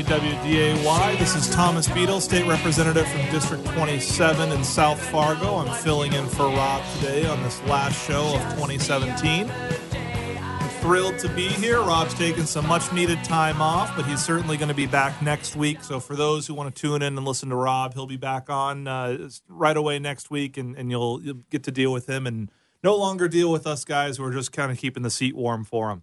Welcome back on 970 WDAY. This is Thomas Beadle, State Representative from District 27 in South Fargo. I'm filling in for Rob today on this last show of 2017. I'm thrilled to be here. Rob's taking some much needed time off, but he's certainly going to be back next week. So for those who want to tune in and listen to Rob, he'll be back on uh, right away next week, and, and you'll, you'll get to deal with him and no longer deal with us guys who are just kind of keeping the seat warm for him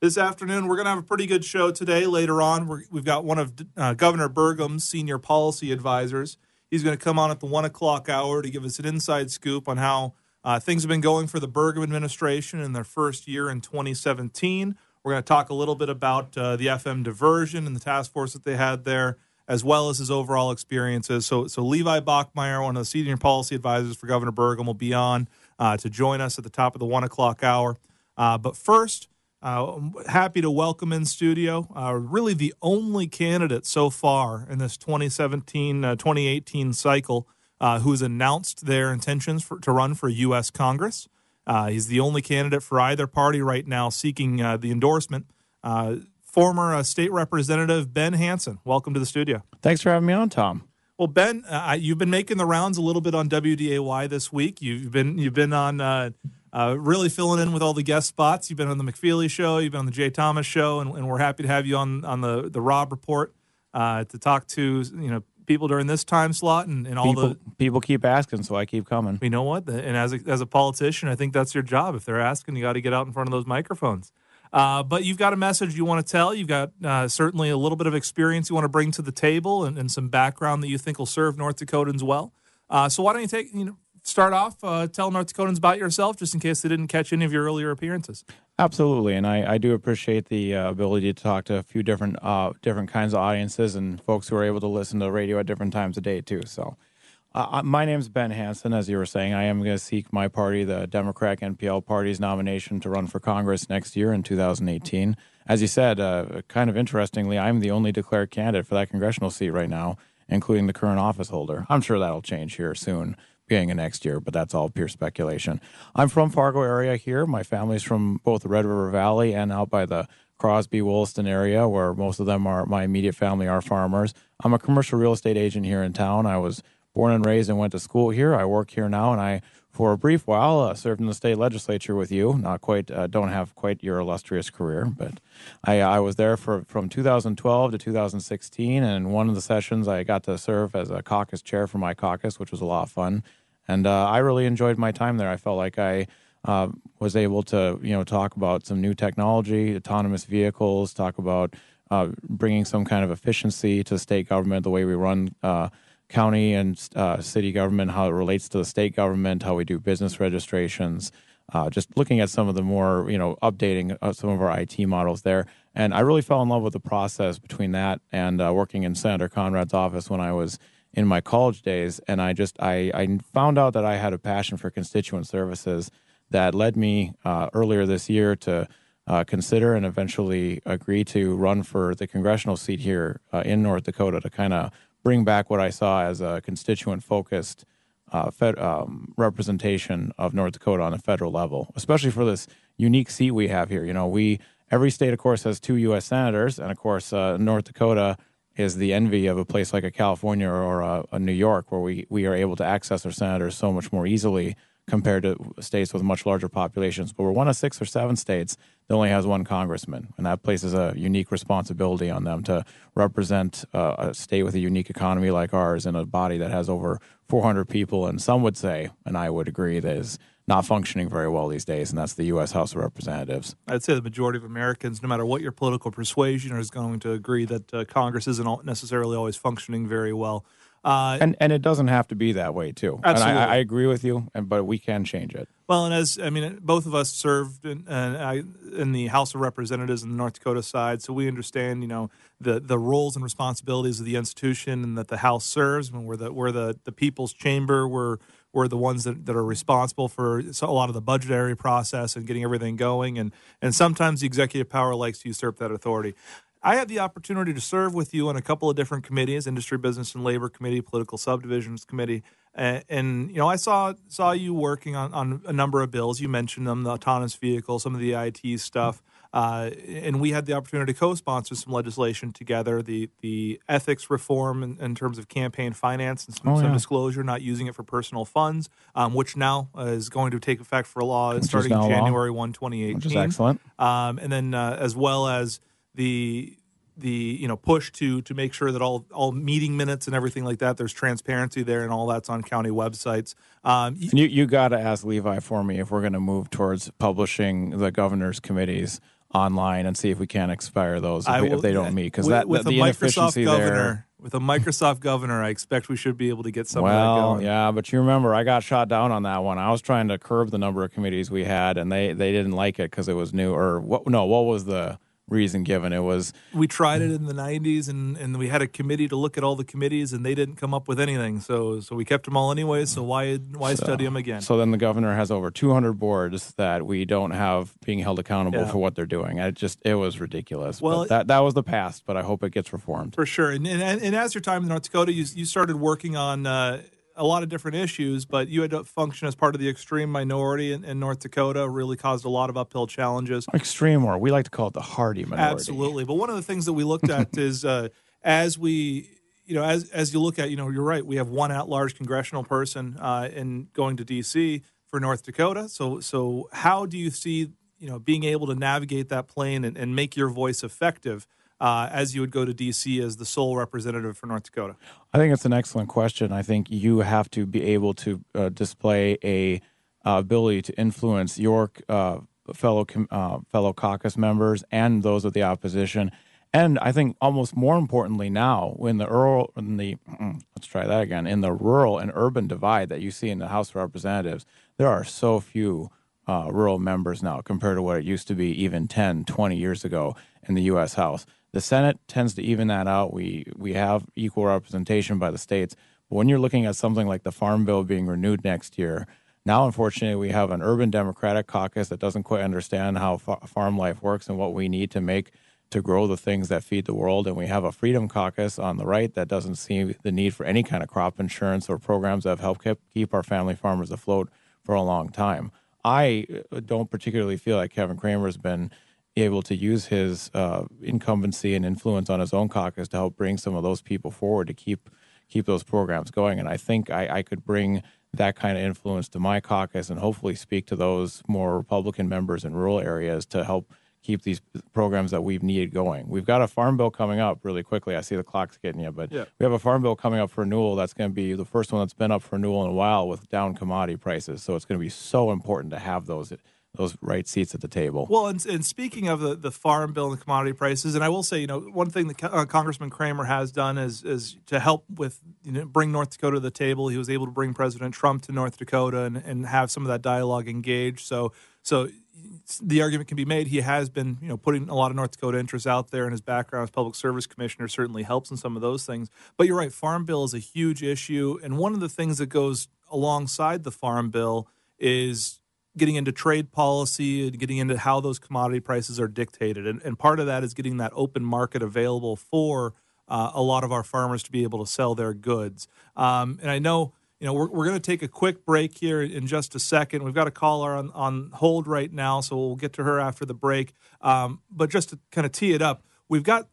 this afternoon. We're going to have a pretty good show today. Later on, we have got one of uh, Governor Burgum's senior policy advisors. He's going to come on at the one o'clock hour to give us an inside scoop on how uh, things have been going for the Burgum administration in their first year in 2017. We're going to talk a little bit about uh, the FM diversion and the task force that they had there, as well as his overall experiences. So, so Levi Bachmeier, one of the senior policy advisors for Governor Burgum, will be on uh, to join us at the top of the one o'clock hour. Uh, but first, uh, happy to welcome in studio, uh, really the only candidate so far in this 2017 uh, 2018 cycle uh, who's announced their intentions for, to run for U.S. Congress. Uh, he's the only candidate for either party right now seeking uh, the endorsement. former State Representative Ben Hanson, welcome to the studio. Thanks for having me on, Tom. Well, Ben, you've been making the rounds a little bit on WDAY this week. You've been you've been on uh, really filling in with all the guest spots. You've been on the McFeely show, you've been on the Jay Thomas show, and, and we're happy to have you on on the the Rob Report uh, to talk to you know people during this time slot and, and all people, the people keep asking, so I keep coming. You know what? And as a, as a politician, I think that's your job. If they're asking, you got to get out in front of those microphones. Uh, but you've got a message you want to tell. You've got uh, certainly a little bit of experience you want to bring to the table, and, and some background that you think will serve North Dakotans well. Uh, so why don't you take you know start off, uh, tell North Dakotans about yourself, just in case they didn't catch any of your earlier appearances. Absolutely, and I, I do appreciate the uh, ability to talk to a few different uh, different kinds of audiences and folks who are able to listen to radio at different times of day too. So, uh, uh my name is Ben Hanson. As you were saying, I am going to seek my party, the Democratic NPL Party's nomination to run for Congress next year in 2018. As you said, uh, kind of interestingly, I'm the only declared candidate for that congressional seat right now, including the current office holder. I'm sure that'll change here soon beginning of next year, but that's all pure speculation. I'm from Fargo area here. My family's from both the Red River Valley and out by the Crosby Williston area, where most of them are my immediate family are farmers. I'm a commercial real estate agent here in town. I was born and raised and went to school here. I work here now, and I, for a brief while, uh, served in the state legislature with you. Not quite, uh, don't have quite your illustrious career, but I, I was there for from 2012 to 2016, and in one of the sessions, I got to serve as a caucus chair for my caucus, which was a lot of fun and uh, I really enjoyed my time there. I felt like I uh, was able to, you know, talk about some new technology, autonomous vehicles, talk about uh, bringing some kind of efficiency to state government, the way we run uh, county and uh, city government, how it relates to the state government, how we do business registrations. Uh, just looking at some of the more, you know, updating some of our IT models there. And I really fell in love with the process between that and working in Senator Conrad's office when I was in my college days, and I just I, I found out that I had a passion for constituent services that led me uh, earlier this year to uh, consider and eventually agree to run for the congressional seat here uh, in North Dakota to kind of bring back what I saw as a constituent focused uh, fed, um, representation of North Dakota on the federal level, especially for this unique seat we have here. You know, we every state, of course, has two U.S. senators, and of course, uh, North Dakota is the envy of a place like a California or a, a, New York, where we, we are able to access our senators so much more easily compared to states with much larger populations. But we're one of six or seven states that only has one congressman, and that places a unique responsibility on them to represent uh, a state with a unique economy like ours in a body that has over 400 people. And some would say, and I would agree, that is not functioning very well these days, and that's the U.S. House of Representatives. I'd say the majority of Americans, no matter what your political persuasion, is going to agree that uh, Congress isn't necessarily always functioning very well. Uh, and and it doesn't have to be that way too. Absolutely, I, I, agree with you, and but we can change it. Well, and as I mean, both of us served in, uh, in the House of Representatives in the North Dakota side, so we understand, you know, the the roles and responsibilities of the institution and that the House serves. When we're the we're the the people's chamber, we're we're the ones that, that are responsible for a lot of the budgetary process and getting everything going. And, and sometimes the executive power likes to usurp that authority. I had the opportunity to serve with you on a couple of different committees industry, business, and labor committee, political subdivisions committee. And, and, you know, I saw saw you working on, on a number of bills. You mentioned them, the autonomous vehicle, some of the IT stuff. Uh, and we had the opportunity to co-sponsor some legislation together. The the ethics reform in, in terms of campaign finance and some, Oh, some disclosure, not using it for personal funds, um, which now uh, is going to take effect for law is starting now law. January 1, 2018 which is excellent. um, and then uh, as well as the the you know push to to make sure that all all meeting minutes and everything like that there's transparency there and all that's on county websites um, y- you you got to ask Levi for me if we're going to move towards publishing the governor's committees online and see if we can't expire those if, we- if they don't meet because that, with the inefficiency Microsoft governor there. with a Microsoft governor I expect we should be able to get some of Well, going yeah, but you remember I got shot down on that one. I was trying to curb the number of committees we had, and they they didn't like it because it was new. Or what? No, what was the reason given? It was we tried it in the 90s and, and we had a committee to look at all the committees and they didn't come up with anything so so we kept them all anyway so why why study them again So then the governor has over 200 boards that we don't have being held accountable Yeah. for what they're doing. It just it was ridiculous. Well- but that that was the past, but I hope it gets reformed. For sure. And, and, and as your time in North Dakota, you, you started working on uh, a lot of different issues, but you had to function as part of the extreme minority in, in North Dakota, really caused a lot of uphill challenges. Extreme or we like to call it the hardy minority. Absolutely. But one of the things that we looked at is uh, as we, you know, as, as you look at, you know, you're right, we have one at large congressional person uh, in going to D.C. for North Dakota. So, so how do you see, you know, being able to navigate that plane and, and make your voice effective? Uh, as you would go to D.C. as the sole representative for North Dakota. I think it's an excellent question. I think you have to be able to uh, display a uh, ability to influence your uh, fellow uh, fellow caucus members and those of the opposition. And I think almost more importantly now, in the rural, in the let's try that again, in the rural and urban divide that you see in the House of Representatives, there are so few uh, rural members now compared to what it used to be even 10, 20 years ago in the U.S. House. The Senate tends to even that out. We we have equal representation by the states, but when you're looking at something like the Farm Bill being renewed next year, now unfortunately we have an urban Democratic caucus that doesn't quite understand how fa- farm life works and what we need to make to grow the things that feed the world, and we have a Freedom Caucus on the right that doesn't see the need for any kind of crop insurance or programs that have helped keep, our family farmers afloat for a long time. I uh, don't particularly feel like Kevin Cramer has been able to use his uh, incumbency and influence on his own caucus to help bring some of those people forward to keep keep those programs going. And I think I, I could bring that kind of influence to my caucus and hopefully speak to those more Republican members in rural areas to help keep these programs that we've needed going. We've got a farm bill coming up really quickly. I see the clock's getting you, but Yeah. we have a farm bill coming up for renewal that's going to be the first one that's been up for renewal in a while with down commodity prices. So it's going to be so important to have those those right seats at the table. Well, and, and speaking of the, the farm bill and commodity prices, and I will say, you know, one thing that uh, Congressman Cramer has done is is to help with you know bring North Dakota to the table. He was able to bring President Trump to North Dakota and, and have some of that dialogue engaged. So so the argument can be made he has been you know putting a lot of North Dakota interests out there, and his background as public service commissioner certainly helps in some of those things. But you're right, farm bill is a huge issue, and one of the things that goes alongside the farm bill is getting into trade policy and getting into how those commodity prices are dictated. And, and part of that is getting that open market available for uh, a lot of our farmers to be able to sell their goods. Um, and I know, you know, we're, we're going to take a quick break here in just a second. We've got a caller on, on hold right now, so we'll get to her after the break. Um, but just to kind of tee it up, we've got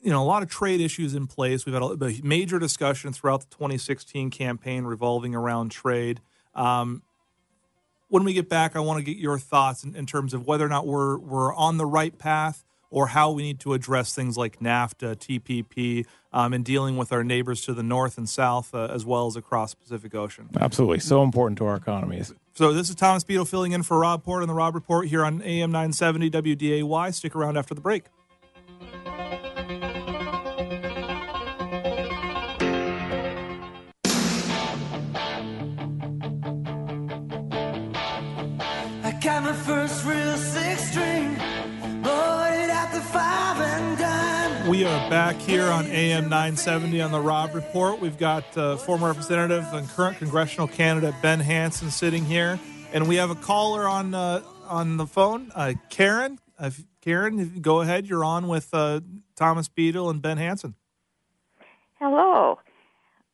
you know a lot of trade issues in place. We've had a, major discussion throughout the 2016 campaign revolving around trade. Um, when we get back, I want to get your thoughts in, in terms of whether or not we're we're on the right path or how we need to address things like NAFTA, TPP, um, and dealing with our neighbors to the north and south, uh, as well as across the Pacific Ocean. Absolutely. So important to our economies. So this is Thomas Beadle filling in for Rob Port on the Rob Report here on AM 970 WDAY. Stick around after the break. Back here on AM 970 on the Rob Report. We've got uh, former representative and current congressional candidate Ben Hanson sitting here, and we have a caller on uh, on the phone, uh, Karen. Uh, Karen, go ahead. You're on with uh, Thomas Beadle and Ben Hanson. Hello.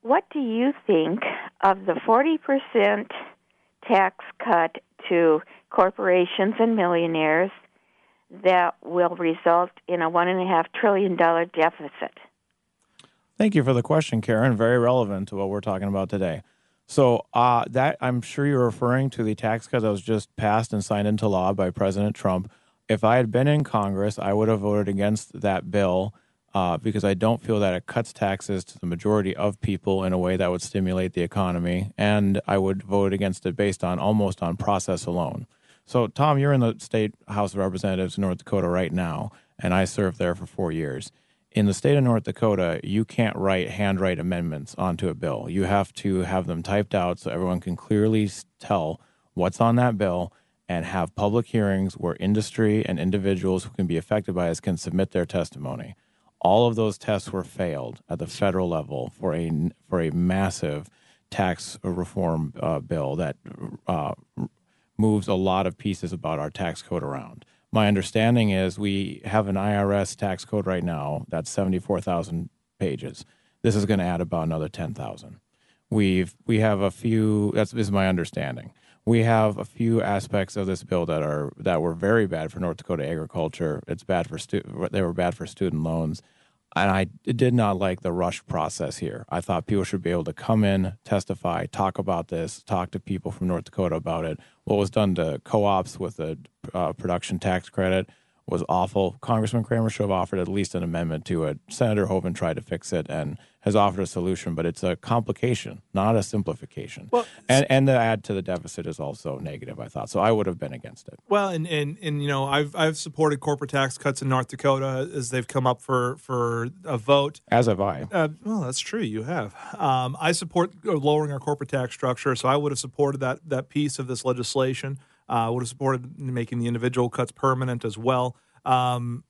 What do you think of the 40% tax cut to corporations and millionaires that will result in a $1.5 trillion deficit? Thank you for the question, Karen. Very relevant to what we're talking about today. So uh, that I'm sure you're referring to the tax cut that was just passed and signed into law by President Trump. If I had been in Congress, I would have voted against that bill uh, because I don't feel that it cuts taxes to the majority of people in a way that would stimulate the economy, and I would vote against it based on almost on process alone. So, Tom, you're in the state House of Representatives in North Dakota right now, and I served there for four years. In the state of North Dakota, you can't write handwrite amendments onto a bill. You have to have them typed out so everyone can clearly tell what's on that bill and have public hearings where industry and individuals who can be affected by this can submit their testimony. All of those tests were failed at the federal level for a for a massive tax reform uh, bill that uh, moves a lot of pieces about our tax code around. My understanding is we have an IRS tax code right now that's 74,000 pages. This is going to add about another 10,000. We've we have a few that's is my understanding. We have a few aspects of this bill that are that were very bad for North Dakota agriculture. It's bad for stu- they were bad for student loans, and I did not like the rush process here. I thought people should be able to come in, testify, talk about this, talk to people from North Dakota about it. What was done to co-ops with the uh, production tax credit was awful. Congressman Cramer should have offered at least an amendment to it. Senator Hoeven tried to fix it and has offered a solution, but it's a complication, not a simplification. Well, and and the add to the deficit is also negative. I thought so. I would have been against it. Well, and and, and you know, I've I've supported corporate tax cuts in North Dakota as they've come up for for a vote. As have I. Uh, well, that's true. You have. Um, I support lowering our corporate tax structure, so I would have supported that that piece of this legislation. I uh, would have supported making the individual cuts permanent as well. Um,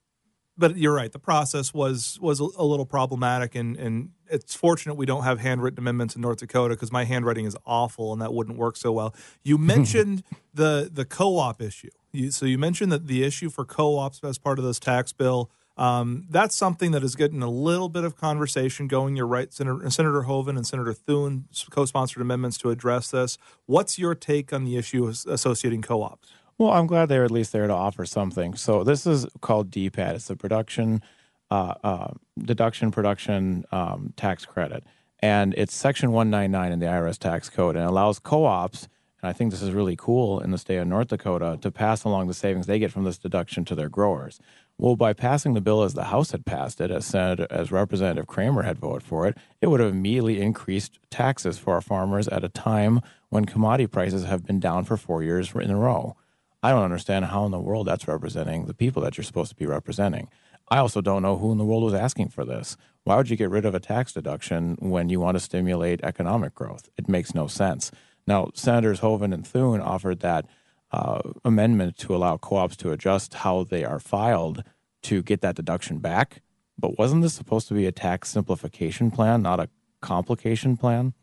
but you're right. The process was was a, a, little problematic, and and it's fortunate we don't have handwritten amendments in North Dakota because my handwriting is awful, and that wouldn't work so well. You mentioned the the co-op issue. You, so you mentioned that the issue for co-ops as part of this tax bill um, that's something that is getting a little bit of conversation going. You're right, Senator, Senator Hoeven and Senator Thune co-sponsored amendments to address this. What's your take on the issue of associating co-ops? Well, I'm glad they're at least there to offer something. So this is called DPAD. It's a production uh, uh, deduction production um, tax credit, and it's Section 199 in the IRS tax code, and allows co-ops. And I think this is really cool in the state of North Dakota to pass along the savings they get from this deduction to their growers. Well, by passing the bill as the House had passed it, as Senator, as Representative Cramer had voted for it, it would have immediately increased taxes for our farmers at a time when commodity prices have been down for four years in a row. I don't understand how in the world that's representing the people that you're supposed to be representing. I also don't know who in the world was asking for this. Why would you get rid of a tax deduction when you want to stimulate economic growth? It makes no sense. Now, Senators Hoeven and Thune offered that uh, amendment to allow co-ops to adjust how they are filed to get that deduction back. But wasn't this supposed to be a tax simplification plan, not a complication plan?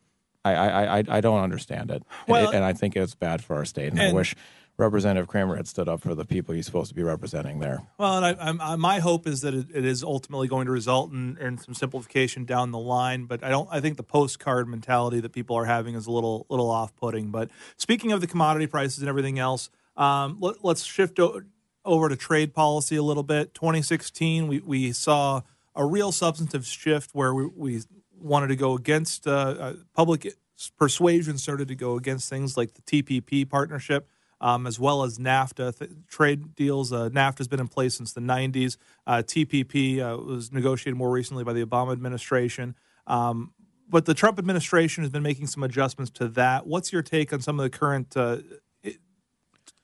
I I, I, I don't understand it. Well, and, and, I think it's bad for our state. And, and I wish Representative Cramer had stood up for the people he's supposed to be representing there. Well, and I, I, my hope is that it, it is ultimately going to result in, in, some simplification down the line. But I don't. I think the postcard mentality that people are having is a little little off putting. But speaking of the commodity prices and everything else, um, let, us shift o- over to trade policy a little bit. 2016, we we saw a real substantive shift where we, we wanted to go against uh, uh, public persuasion started to go against things like the TPP partnership um, as well as NAFTA th- trade deals. Uh, NAFTA has been in place since the 90s. Uh, TPP uh, was negotiated more recently by the Obama administration. Um, but the Trump administration has been making some adjustments to that. What's your take on some of the current uh,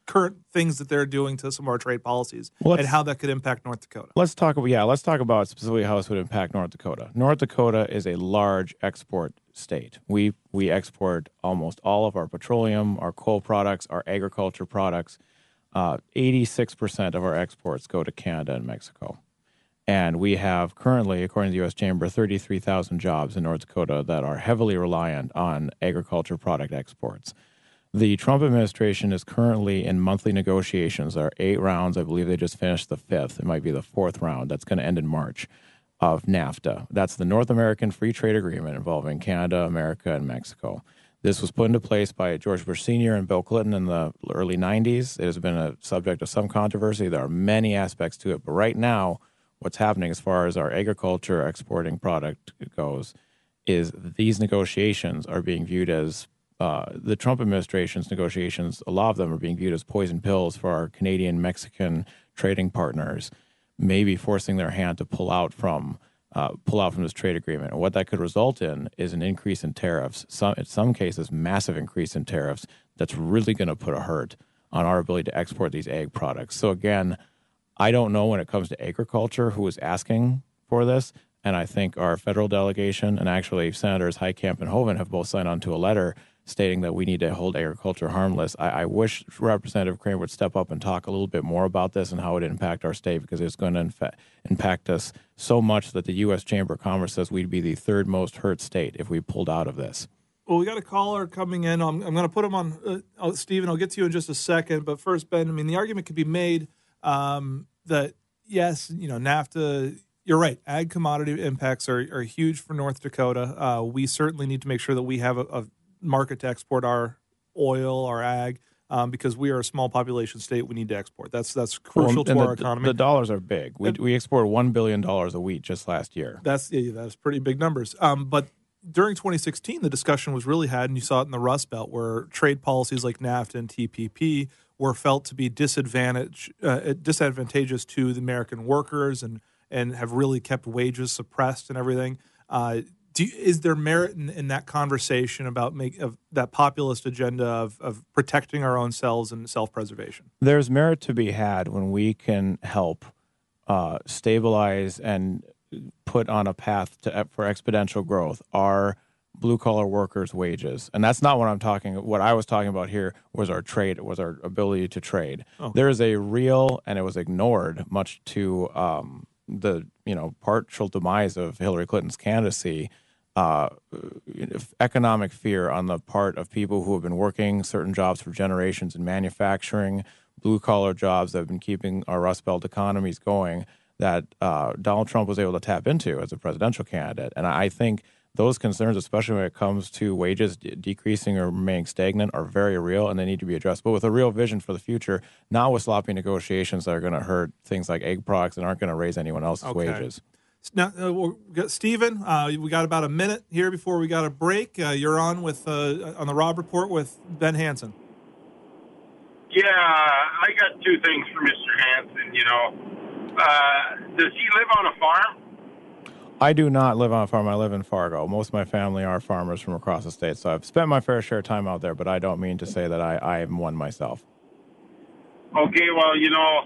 current things that they're doing to some of our trade policies well, and how that could impact North Dakota. Let's talk about yeah, let's talk about specifically how this would impact North Dakota. North Dakota is a large export state. We we export almost all of our petroleum, our coal products, our agriculture products. Uh, 86% of our exports go to Canada and Mexico. And we have currently, according to the U.S. Chamber, 33,000 jobs in North Dakota that are heavily reliant on agriculture product exports. The Trump administration is currently in monthly negotiations. There are eight rounds. I believe they just finished the fifth. It might be the fourth round. That's going to end in March of NAFTA. That's the North American Free Trade Agreement involving Canada, America, and Mexico. This was put into place by George Bush Sr. and Bill Clinton in the early 90s. It has been a subject of some controversy. There are many aspects to it, but right now, what's happening as far as our agriculture exporting product goes is these negotiations are being viewed as uh, the Trump administration's negotiations, a lot of them are being viewed as poison pills for our Canadian Mexican trading partners, maybe forcing their hand to pull out from uh, pull out from this trade agreement. And what that could result in is an increase in tariffs. Some, in some cases, massive increase in tariffs. That's really going to put a hurt on our ability to export these ag products. So again, I don't know when it comes to agriculture who is asking for this. And I think our federal delegation and actually Senators Heitkamp and Hoeven have both signed on to a letter stating that we need to hold agriculture harmless. I, I, wish Representative Cramer would step up and talk a little bit more about this and how it impact our state because it's going to infa- impact us so much that the U.S. Chamber of Commerce says we'd be the third most hurt state if we pulled out of this. Well, we got a caller coming in. I'm, I'm going to put him on. Uh, oh, Stephen, I'll get to you in just a second. But first, Ben, I mean, the argument could be made um, that, yes, you know, NAFTA you're right. Ag commodity impacts are, are huge for North Dakota. Uh, we certainly need to make sure that we have a, a market to export our oil, our ag, um, because we are a small population state. We need to export. That's that's crucial well, to our economy. The dollars are big. We, and, we exported one billion dollars a week just last year. That's yeah, that's pretty big numbers. Um, but during 2016, the discussion was really had, and you saw it in the Rust Belt, where trade policies like NAFTA and TPP were felt to be disadvantage uh, disadvantageous to the American workers and and have really kept wages suppressed and everything. Uh, you, is there merit in, in, that conversation about make, of that populist agenda of, of protecting our own selves and self-preservation? There's merit to be had when we can help uh, stabilize and put on a path to for exponential growth our blue collar workers' wages, and that's not what I'm talking. What I was talking about here was our trade, was our ability to trade. Oh. There is a real, and it was ignored, much to um, the you know partial demise of Hillary Clinton's candidacy, uh, economic fear on the part of people who have been working certain jobs for generations in manufacturing, blue collar jobs that have been keeping our Rust Belt economies going. That uh, Donald Trump was able to tap into as a presidential candidate, and I think those concerns, especially when it comes to wages d- decreasing or remaining stagnant, are very real and they need to be addressed. But with a real vision for the future, not with sloppy negotiations that are going to hurt things like ag products and aren't going to raise anyone else's okay. wages. Now, uh, we'll Stephen, uh, we got about a minute here before we got a break. Uh, you're on with uh, on the Rob Report with Ben Hanson. Yeah, I got two things for Mr. Hanson. You know, uh, does he live on a farm? I do not live on a farm. I live in Fargo. Most of my family are farmers from across the state, so I've spent my fair share of time out there. But I don't mean to say that I, I am one myself. Okay, well, you know,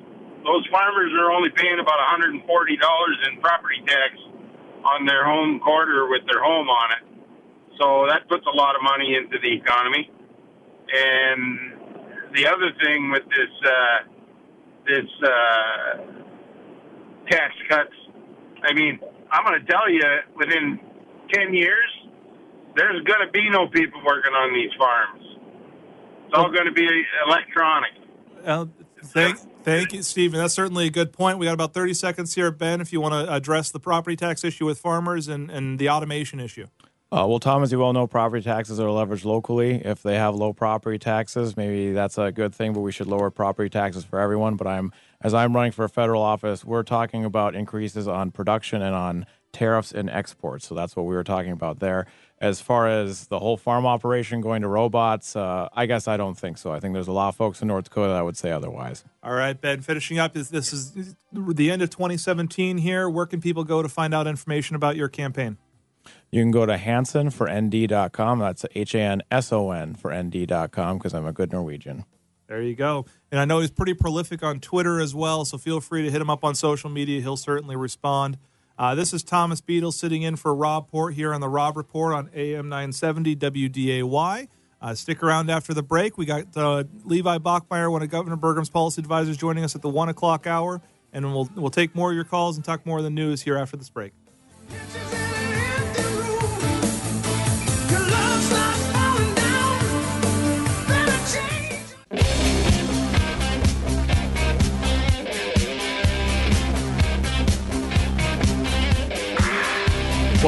those farmers are only paying about $140 in property tax on their home quarter with their home on it. So that puts a lot of money into the economy. And the other thing with this uh, this uh, tax cuts, I mean, I'm going to tell you, within 10 years, there's going to be no people working on these farms. It's all going to be electronic. Uh, thank, thank you, Stephen. That's certainly a good point. We got about 30 seconds here, Ben, if you want to address the property tax issue with farmers and, and the automation issue. Uh, well, Tom, as you well know, property taxes are leveraged locally. If they have low property taxes, maybe that's a good thing, but we should lower property taxes for everyone. But I'm, as I'm running for a federal office, we're talking about increases on production and on tariffs and exports. So that's what we were talking about there. As far as the whole farm operation going to robots, uh, I guess I don't think so. I think there's a lot of folks in North Dakota that would say otherwise. All right, Ben, finishing up, this, this is the end of 2017 here. Where can people go to find out information about your campaign? You can go to Hanson for ND.com. That's H A N S O N for ND.com because I'm a good Norwegian. There you go. And I know he's pretty prolific on Twitter as well, so feel free to hit him up on social media. He'll certainly respond. Uh, this is Thomas Beadle sitting in for Rob Port here on the Rob Report on AM 970 WDAY. Uh, stick around after the break. We got uh, Levi Bachmeier, one of Governor Burgum's policy advisors, joining us at the one o'clock hour, and we'll we'll take more of your calls and talk more of the news here after this break.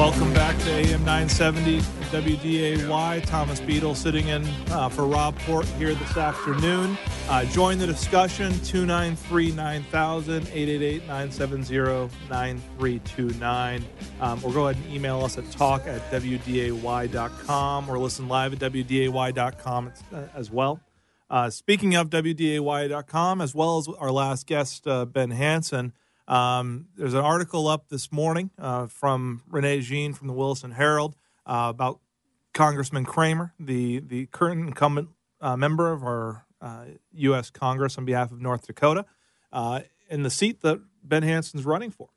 Welcome back to AM 970 WDAY. Thomas Beadle sitting in uh, for Rob Port here this afternoon. Uh, join the discussion 293 9000 888 970 9329. Um, or go ahead and email us at talk at WDAY.com or listen live at WDAY.com uh, as well. Uh, speaking of WDAY.com, as well as our last guest, uh, Ben Hanson, um, there's an article up this morning uh, from Renee Jean from the Williston Herald uh, about Congressman Cramer, the, the current incumbent uh, member of our U.S. Uh, Congress on behalf of North Dakota, uh, in the seat that Ben Hanson's running for.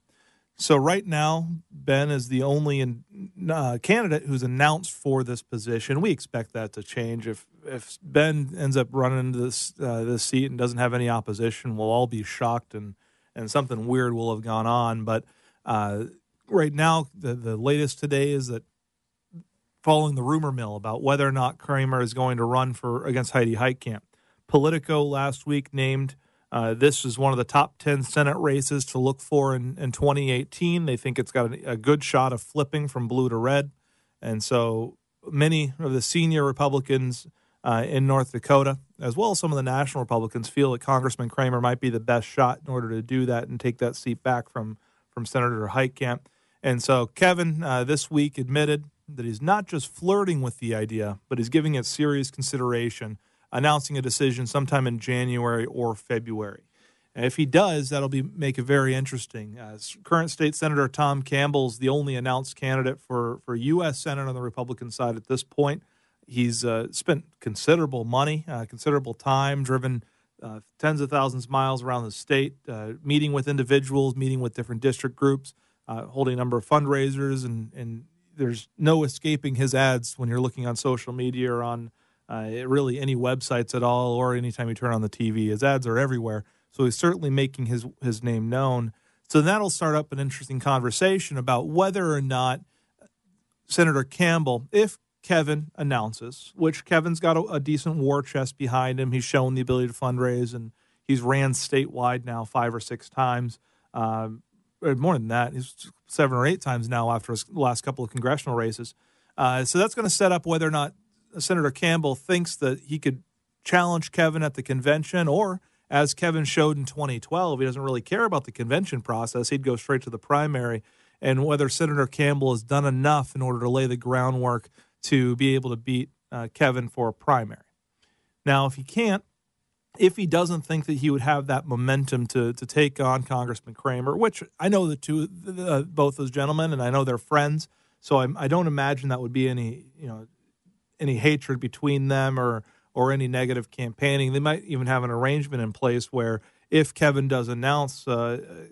So right now, Ben is the only in, uh, candidate who's announced for this position. We expect that to change. If if Ben ends up running into this uh, this seat and doesn't have any opposition, we'll all be shocked and and something weird will have gone on. But uh, right now, the the latest today is that following the rumor mill about whether or not Cramer is going to run for against Heidi Heitkamp. Politico last week named uh, this is one of the top 10 Senate races to look for in, in 2018. They think it's got a, a good shot of flipping from blue to red. And so many of the senior Republicans uh, in North Dakota, as well as some of the national Republicans, feel that Congressman Cramer might be the best shot in order to do that and take that seat back from, from Senator Heitkamp. And so Kevin uh, this week admitted that he's not just flirting with the idea, but he's giving it serious consideration announcing a decision sometime in January or February. And if he does, that'll be make it very interesting. Uh, current state senator Tom Campbell is the only announced candidate for for U.S. Senate on the Republican side at this point. He's uh, spent considerable money, uh, considerable time, driven uh, tens of thousands of miles around the state, uh, meeting with individuals, meeting with different district groups, uh, holding a number of fundraisers, and and there's no escaping his ads when you're looking on social media or on uh, really any websites at all, or anytime you turn on the TV. His ads are everywhere, so he's certainly making his his name known. So that'll start up an interesting conversation about whether or not Senator Campbell, if Kevin announces, which Kevin's got a, a decent war chest behind him, he's shown the ability to fundraise, and he's ran statewide now five or six times. Um, more than that, he's seven or eight times now after his last couple of congressional races. Uh, so that's going to set up whether or not Senator Campbell thinks that he could challenge Kevin at the convention, or as Kevin showed in 2012, he doesn't really care about the convention process. He'd go straight to the primary, and whether Senator Campbell has done enough in order to lay the groundwork to be able to beat uh, Kevin for a primary. Now, if he can't, if he doesn't think that he would have that momentum to to take on Congressman Cramer, which I know the two, uh, both those gentlemen, and I know they're friends, so I do not imagine that would be any you know any hatred between them or or any negative campaigning. They might even have an arrangement in place where if Kevin does announce, uh,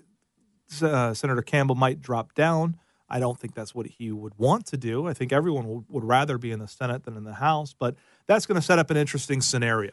uh, Senator Campbell might drop down. I don't think that's what he would want to do. I think everyone would, would rather be in the Senate than in the House, but that's going to set up an interesting scenario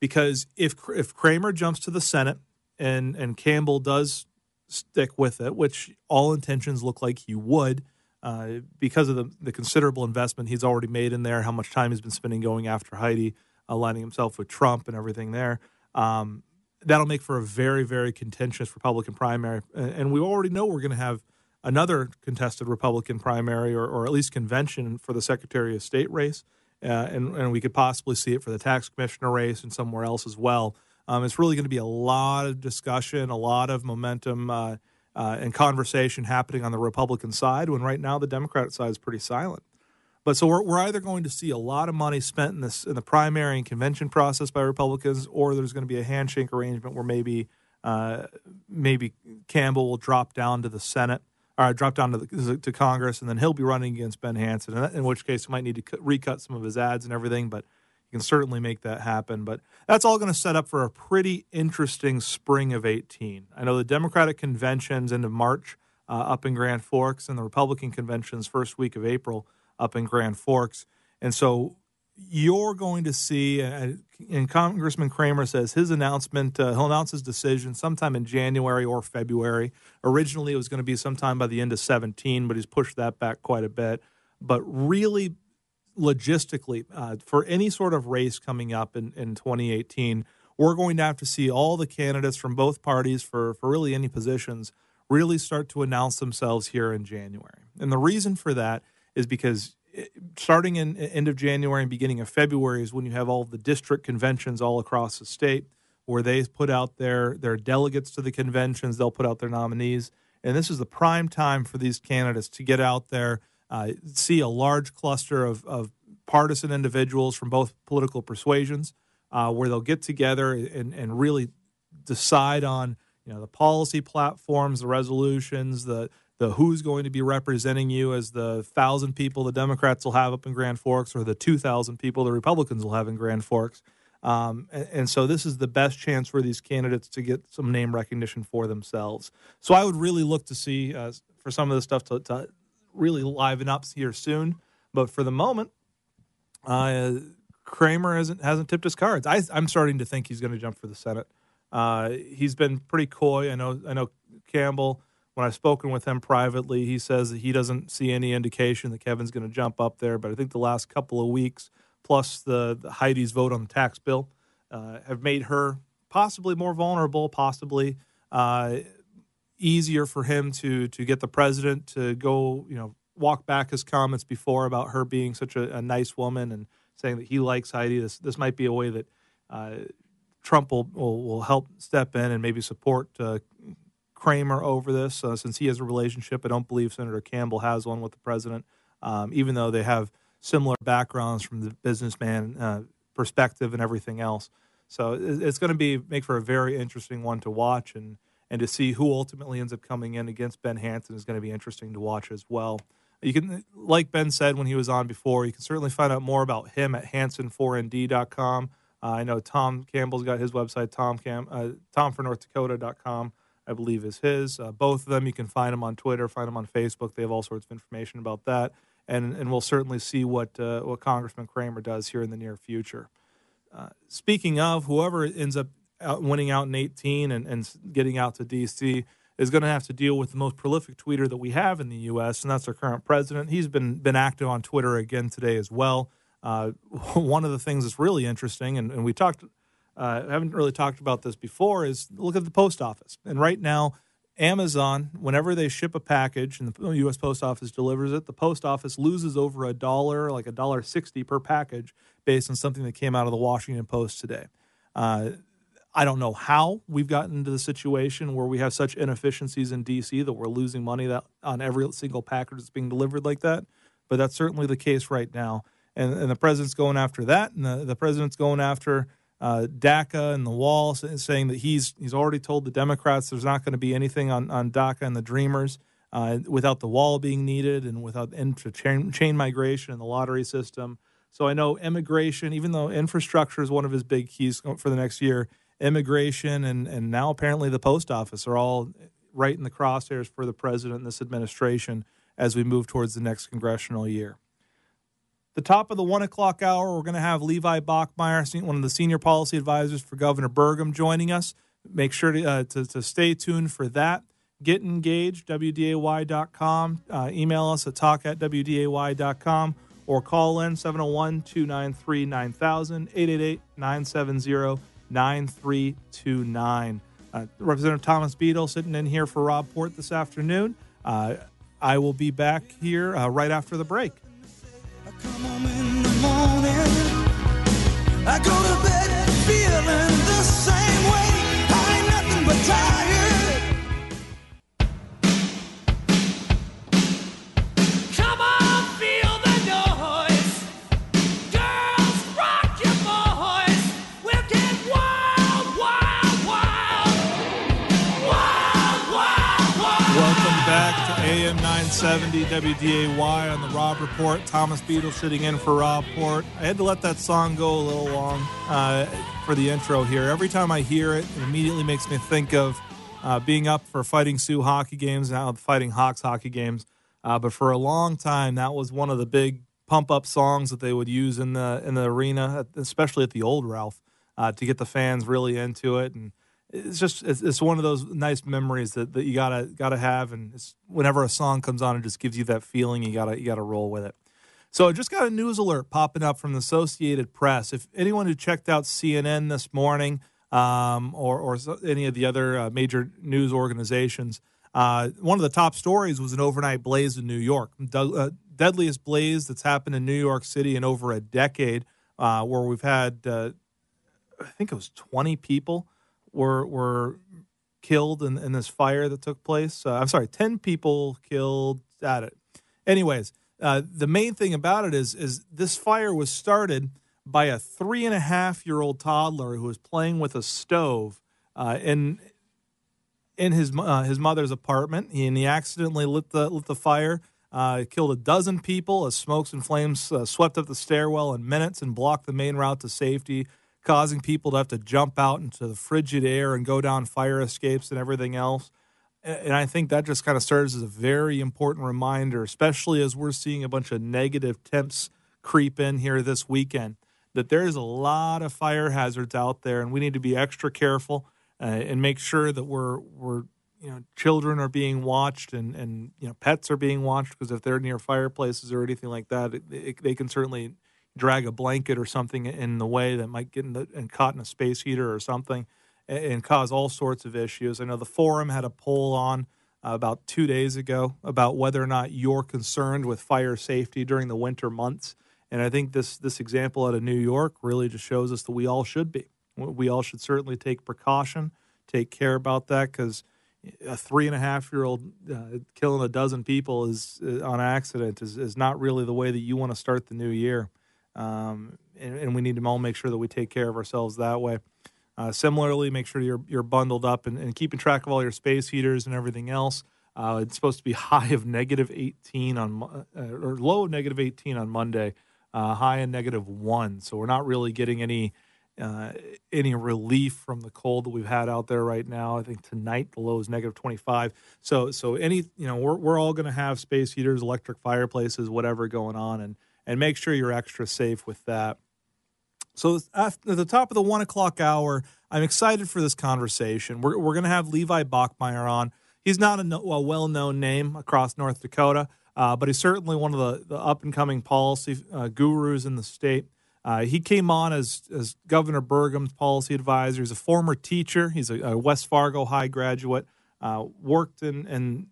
because if if Cramer jumps to the Senate and and Campbell does stick with it, which all intentions look like he would, uh, because of the, the considerable investment he's already made in there, how much time he's been spending going after Heidi, aligning himself with Trump and everything there. Um, that'll make for a very, very contentious Republican primary. And we already know we're going to have another contested Republican primary or, or, at least convention for the Secretary of State race. Uh, and, and, we could possibly see it for the tax commissioner race and somewhere else as well. Um, it's really going to be a lot of discussion, a lot of momentum. Uh, uh, and conversation happening on the Republican side when right now the Democratic side is pretty silent. But so we're, we're either going to see a lot of money spent in this in the primary and convention process by Republicans, or there's going to be a handshake arrangement where maybe uh, maybe Campbell will drop down to the Senate or drop down to, the, to Congress, and then he'll be running against Ben Hanson. In which case, he might need to cut, recut some of his ads and everything. But you can certainly make that happen. But that's all going to set up for a pretty interesting spring of 18. I know the Democratic convention's into March uh, up in Grand Forks, and the Republican convention's first week of April up in Grand Forks. And so you're going to see, and Congressman Cramer says his announcement, uh, he'll announce his decision sometime in January or February. Originally, it was going to be sometime by the end of 17, but he's pushed that back quite a bit. But really, logistically uh, for any sort of race coming up in, in 2018 we're going to have to see all the candidates from both parties for, for really any positions really start to announce themselves here in january and the reason for that is because starting in end of January and beginning of February is when you have all the district conventions all across the state where they put out their their delegates to the conventions. They'll put out their nominees, and this is the prime time for these candidates to get out there, uh, see a large cluster of, of partisan individuals from both political persuasions, uh, where they'll get together and, and really decide on you know the policy platforms, the resolutions, the the who's going to be representing you as the thousand people the Democrats will have up in Grand Forks or the two thousand people the Republicans will have in Grand Forks. Um, and, and, so this is the best chance for these candidates to get some name recognition for themselves. So I would really look to see uh, for some of the stuff to, to, really liven up here soon. But for the moment, uh, Cramer hasn't hasn't tipped his cards. I, am starting to think he's going to jump for the Senate. Uh, he's been pretty coy. I know. I know Campbell. When I've spoken with him privately, he says that he doesn't see any indication that Kevin's going to jump up there. But I think the last couple of weeks plus the, the Heidi's vote on the tax bill uh, have made her possibly more vulnerable, possibly uh, easier for him to to get the president to go, you know, walk back his comments before about her being such a, a nice woman and saying that he likes Heidi. This this might be a way that uh, Trump will, will, will help step in and maybe support uh, Cramer over this, uh, since he has a relationship. I don't believe Senator Campbell has one with the president, um, even though they have similar backgrounds from the businessman uh, perspective and everything else. So it's going to be make for a very interesting one to watch, and and to see who ultimately ends up coming in against Ben Hanson is going to be interesting to watch as well. You can, like Ben said when he was on before, you can certainly find out more about him at hanson4nd.com. Uh, I know Tom Campbell's got his website, Tom Cam, uh, TomForNorthDakota.com, I believe is his. Uh, both of them, you can find them on Twitter, find them on Facebook. They have all sorts of information about that and and we'll certainly see what uh, what Congressman Cramer does here in the near future. Uh, speaking of, whoever ends up out winning out in 18 and, and getting out to D.C. is going to have to deal with the most prolific tweeter that we have in the U.S., and that's our current president. He's been been active on Twitter again today as well. Uh, one of the things that's really interesting, and, and we talked, uh, haven't really talked about this before, is look at the post office. And right now, Amazon, whenever they ship a package and the U.S. Post Office delivers it, the post office loses over a dollar, like a dollar sixty per package, based on something that came out of the Washington Post today. Uh, I don't know how we've gotten into the situation where we have such inefficiencies in D.C. that we're losing money that on every single package that's being delivered like that, but that's certainly the case right now. And, and the president's going after that, and the, the president's going after uh, DACA and the wall, saying that he's he's already told the Democrats there's not going to be anything on, on DACA and the Dreamers uh, without the wall being needed and without chain, chain migration and the lottery system. So I know immigration, even though infrastructure is one of his big keys for the next year, immigration and, and now apparently the post office are all right in the crosshairs for the president and this administration as we move towards the next congressional year the top of the one o'clock hour, we're going to have Levi Bachmeier, one of the senior policy advisors for Governor Burgum, joining us. Make sure to, uh, to, to, stay tuned for that. Get engaged, WDAY.com. Uh, email us at talk at WDAY.com or call in 701 293 9000 888 970 9329. Uh, Representative Thomas Beadle sitting in here for Rob Port this afternoon. Uh, I will be back here uh, right after the break. I go to bed feeling the 970 WDAY on the Rob Report. Thomas Beadle sitting in for Rob Port. I had to let that song go a little long uh, for the intro here. Every time I hear it, it immediately makes me think of uh, being up for Fighting Sioux hockey games, now Fighting Hawks hockey games. Uh, but for a long time, that was one of the big pump up songs that they would use in the in the arena, especially at the old Ralph, uh, to get the fans really into it and it's just it's, it's, one of those nice memories that, that you gotta gotta have and whenever a song comes on it just gives you that feeling you gotta you gotta roll with it. So I just got a news alert popping up from the associated press. If anyone who checked out cnn this morning um, or, or any of the other uh, major news organizations Uh, one of the top stories was an overnight blaze in New York, uh, deadliest blaze that's happened in New York City in over a decade, uh, where we've had, uh, I think it was 20 people were were killed in, in this fire that took place. Uh, I'm sorry, 10 people killed at it. Anyways, uh, the main thing about it is is this fire was started by a three and a half year old toddler who was playing with a stove uh, in in his uh, his mother's apartment. He, and he accidentally lit the lit the fire. Uh, killed a dozen people as smokes and flames uh, swept up the stairwell in minutes and blocked the main route to safety, causing people to have to jump out into the frigid air and go down fire escapes and everything else. And I think that just kind of serves as a very important reminder, especially as we're seeing a bunch of negative temps creep in here this weekend, that there's a lot of fire hazards out there, and we need to be extra careful uh, and make sure that we're we're you know children are being watched and and you know pets are being watched because if they're near fireplaces or anything like that, it, it, they can certainly drag a blanket or something in the way that might get in the, and caught in a space heater or something and cause all sorts of issues. I know the forum had a poll on uh, about two days ago about whether or not you're concerned with fire safety during the winter months. And I think this this example out of New York really just shows us that we all should be. We all should certainly take precaution, take care about that because a three and a half year old uh, killing a dozen people is uh, on accident is, is not really the way that you want to start the new year. Um, and, and, we need to all make sure that we take care of ourselves that way. Uh, similarly, make sure you're you're bundled up and, and, keeping track of all your space heaters and everything else. Uh, it's supposed to be high of negative 18 on uh, or low of negative 18 on Monday, uh, high and negative one. So we're not really getting any uh, any relief from the cold that we've had out there right now. I think tonight the low is negative 25. So so any you know we're we're all going to have space heaters, electric fireplaces, whatever going on, and and make sure you're extra safe with that. So at the top of the one o'clock hour, I'm excited for this conversation. We're, we're going to have Levi Bachmeier on. He's not a, no, a well known name across North Dakota, uh, but he's certainly one of the, the up and coming policy uh, gurus in the state. Uh, he came on as, as Governor Burgum's policy advisor. He's a former teacher. He's a, a West Fargo High graduate. Uh, worked in, in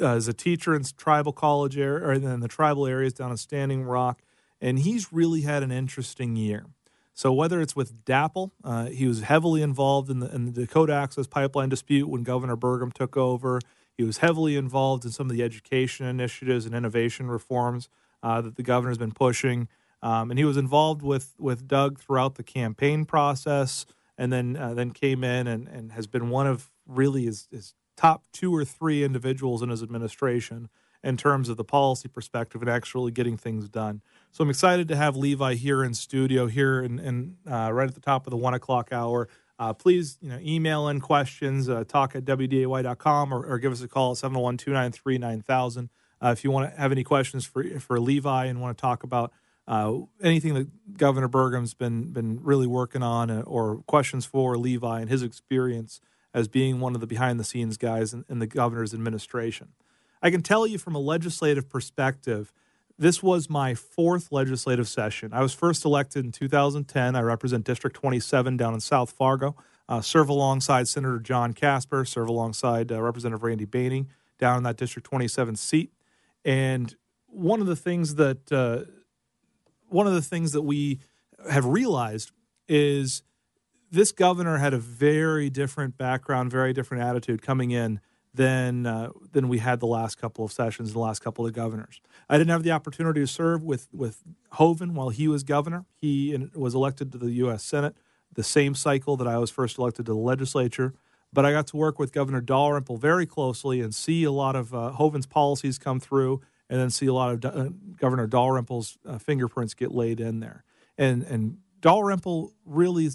as a teacher in tribal college area, or in the tribal areas down in Standing Rock, and he's really had an interesting year. So whether it's with DAPL, uh, he was heavily involved in the, in the Dakota Access Pipeline dispute when Governor Burgum took over. He was heavily involved in some of the education initiatives and innovation reforms uh, that the governor's been pushing. Um, and he was involved with with Doug throughout the campaign process, and then uh, then came in and, and has been one of really his, his top two or three individuals in his administration in terms of the policy perspective and actually getting things done. So I'm excited to have Levi here in studio here and, uh, right at the top of the one o'clock hour. Uh, please, you know, email in questions, uh, talk at wday.com or, or give us a call at 701-293-9000. Uh, if you want to have any questions for, for Levi and want to talk about uh, anything that Governor Burgum's been, been really working on uh, or questions for Levi and his experience as being one of the behind the scenes guys in, in the governor's administration. I can tell you from a legislative perspective – this was my fourth legislative session. I was first elected in 2010. I represent District 27 down in South Fargo. Uh, serve alongside Senator John Casper, serve alongside uh, Representative Randy Boehning down in that District 27 seat. And one of the things that uh, one of the things that we have realized is this governor had a very different background, very different attitude coming in than uh, than we had the last couple of sessions, the last couple of governors. I didn't have the opportunity to serve with with Hoeven while he was governor. He was elected to the U.S. Senate the same cycle that I was first elected to the legislature. But I got to work with Governor Dalrymple very closely and see a lot of uh, Hoeven's policies come through, and then see a lot of uh, Governor Dalrymple's uh, fingerprints get laid in there. And and Dalrymple really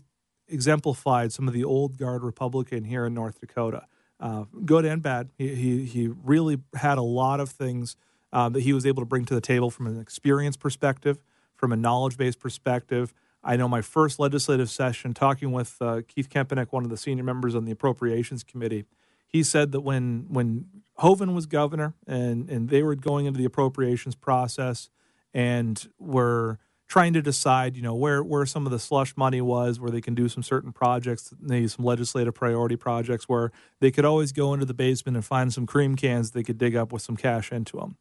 exemplified some of the old guard Republican here in North Dakota uh, good and bad. He, he, he really had a lot of things uh, that he was able to bring to the table from an experience perspective, from a knowledge based perspective. I know my first legislative session, talking with uh, Keith Kempenich, one of the senior members on the Appropriations Committee, he said that when when Hoeven was governor and and they were going into the appropriations process and were trying to decide, you know, where where some of the slush money was, where they can do some certain projects, maybe some legislative priority projects, where they could always go into the basement and find some cream cans they could dig up with some cash into them.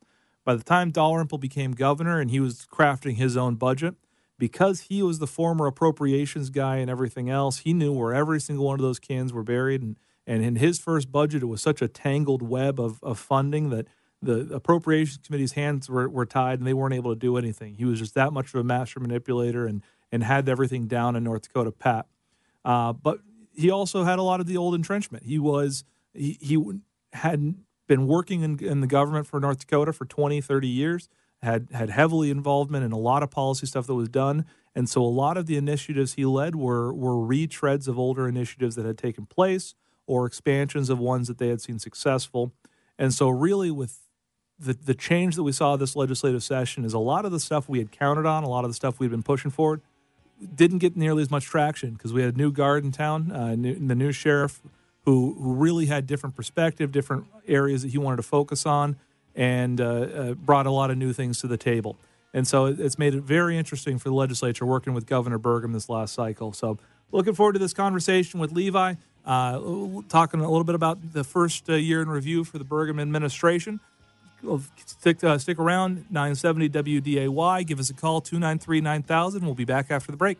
By the time Dalrymple became governor and he was crafting his own budget, because he was the former appropriations guy and everything else, he knew where every single one of those cans were buried. And, and in his first budget, it was such a tangled web of, of funding that the appropriations committee's hands were, were tied and they weren't able to do anything. He was just that much of a master manipulator and and had everything down in North Dakota pat. Uh, but he also had a lot of the old entrenchment. He was he, he had been working in, in the government for North Dakota for 20, 30 years, had had heavily involvement in a lot of policy stuff that was done. And so a lot of the initiatives he led were were retreads of older initiatives that had taken place or expansions of ones that they had seen successful. And so really with the, the change that we saw this legislative session is a lot of the stuff we had counted on, a lot of the stuff we'd been pushing forward, didn't get nearly as much traction because we had a new guard in town, uh, new, the new sheriff, who who really had different perspective, different areas that he wanted to focus on, and uh, uh, brought a lot of new things to the table. And so it's made it very interesting for the legislature working with Governor Burgum this last cycle. So looking forward to this conversation with Levi, uh, talking a little bit about the first uh, year in review for the Burgum administration stick uh, stick around 970 WDAY. Give us a call 293 9000. We'll be back after the break.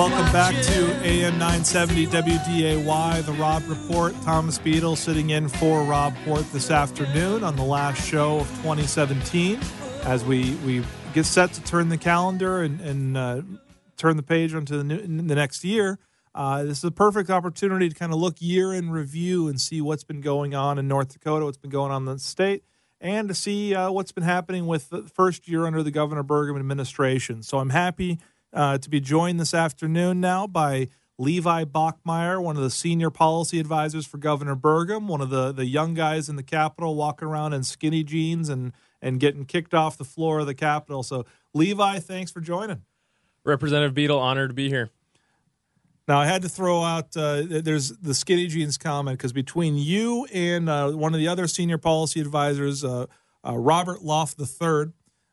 Welcome back to AM 970 WDAY, the Rob Report. Thomas Beadle sitting in for Rob Port this afternoon on the last show of 2017 as we, we get set to turn the calendar and, and uh, turn the page onto the, new, the next year. Uh, this is a perfect opportunity to kind of look year in review and see what's been going on in North Dakota, what's been going on in the state, and to see uh, what's been happening with the first year under the Governor Burgum administration. So I'm happy uh, to be joined this afternoon now by Levi Bachmeier, one of the senior policy advisors for Governor Burgum, one of the, the young guys in the Capitol walking around in skinny jeans and, and getting kicked off the floor of the Capitol. So, Levi, thanks for joining. Representative Beadle, honored to be here. Now, I had to throw out uh, there's the skinny jeans comment because between you and uh, one of the other senior policy advisors, uh, uh Robert Loft III,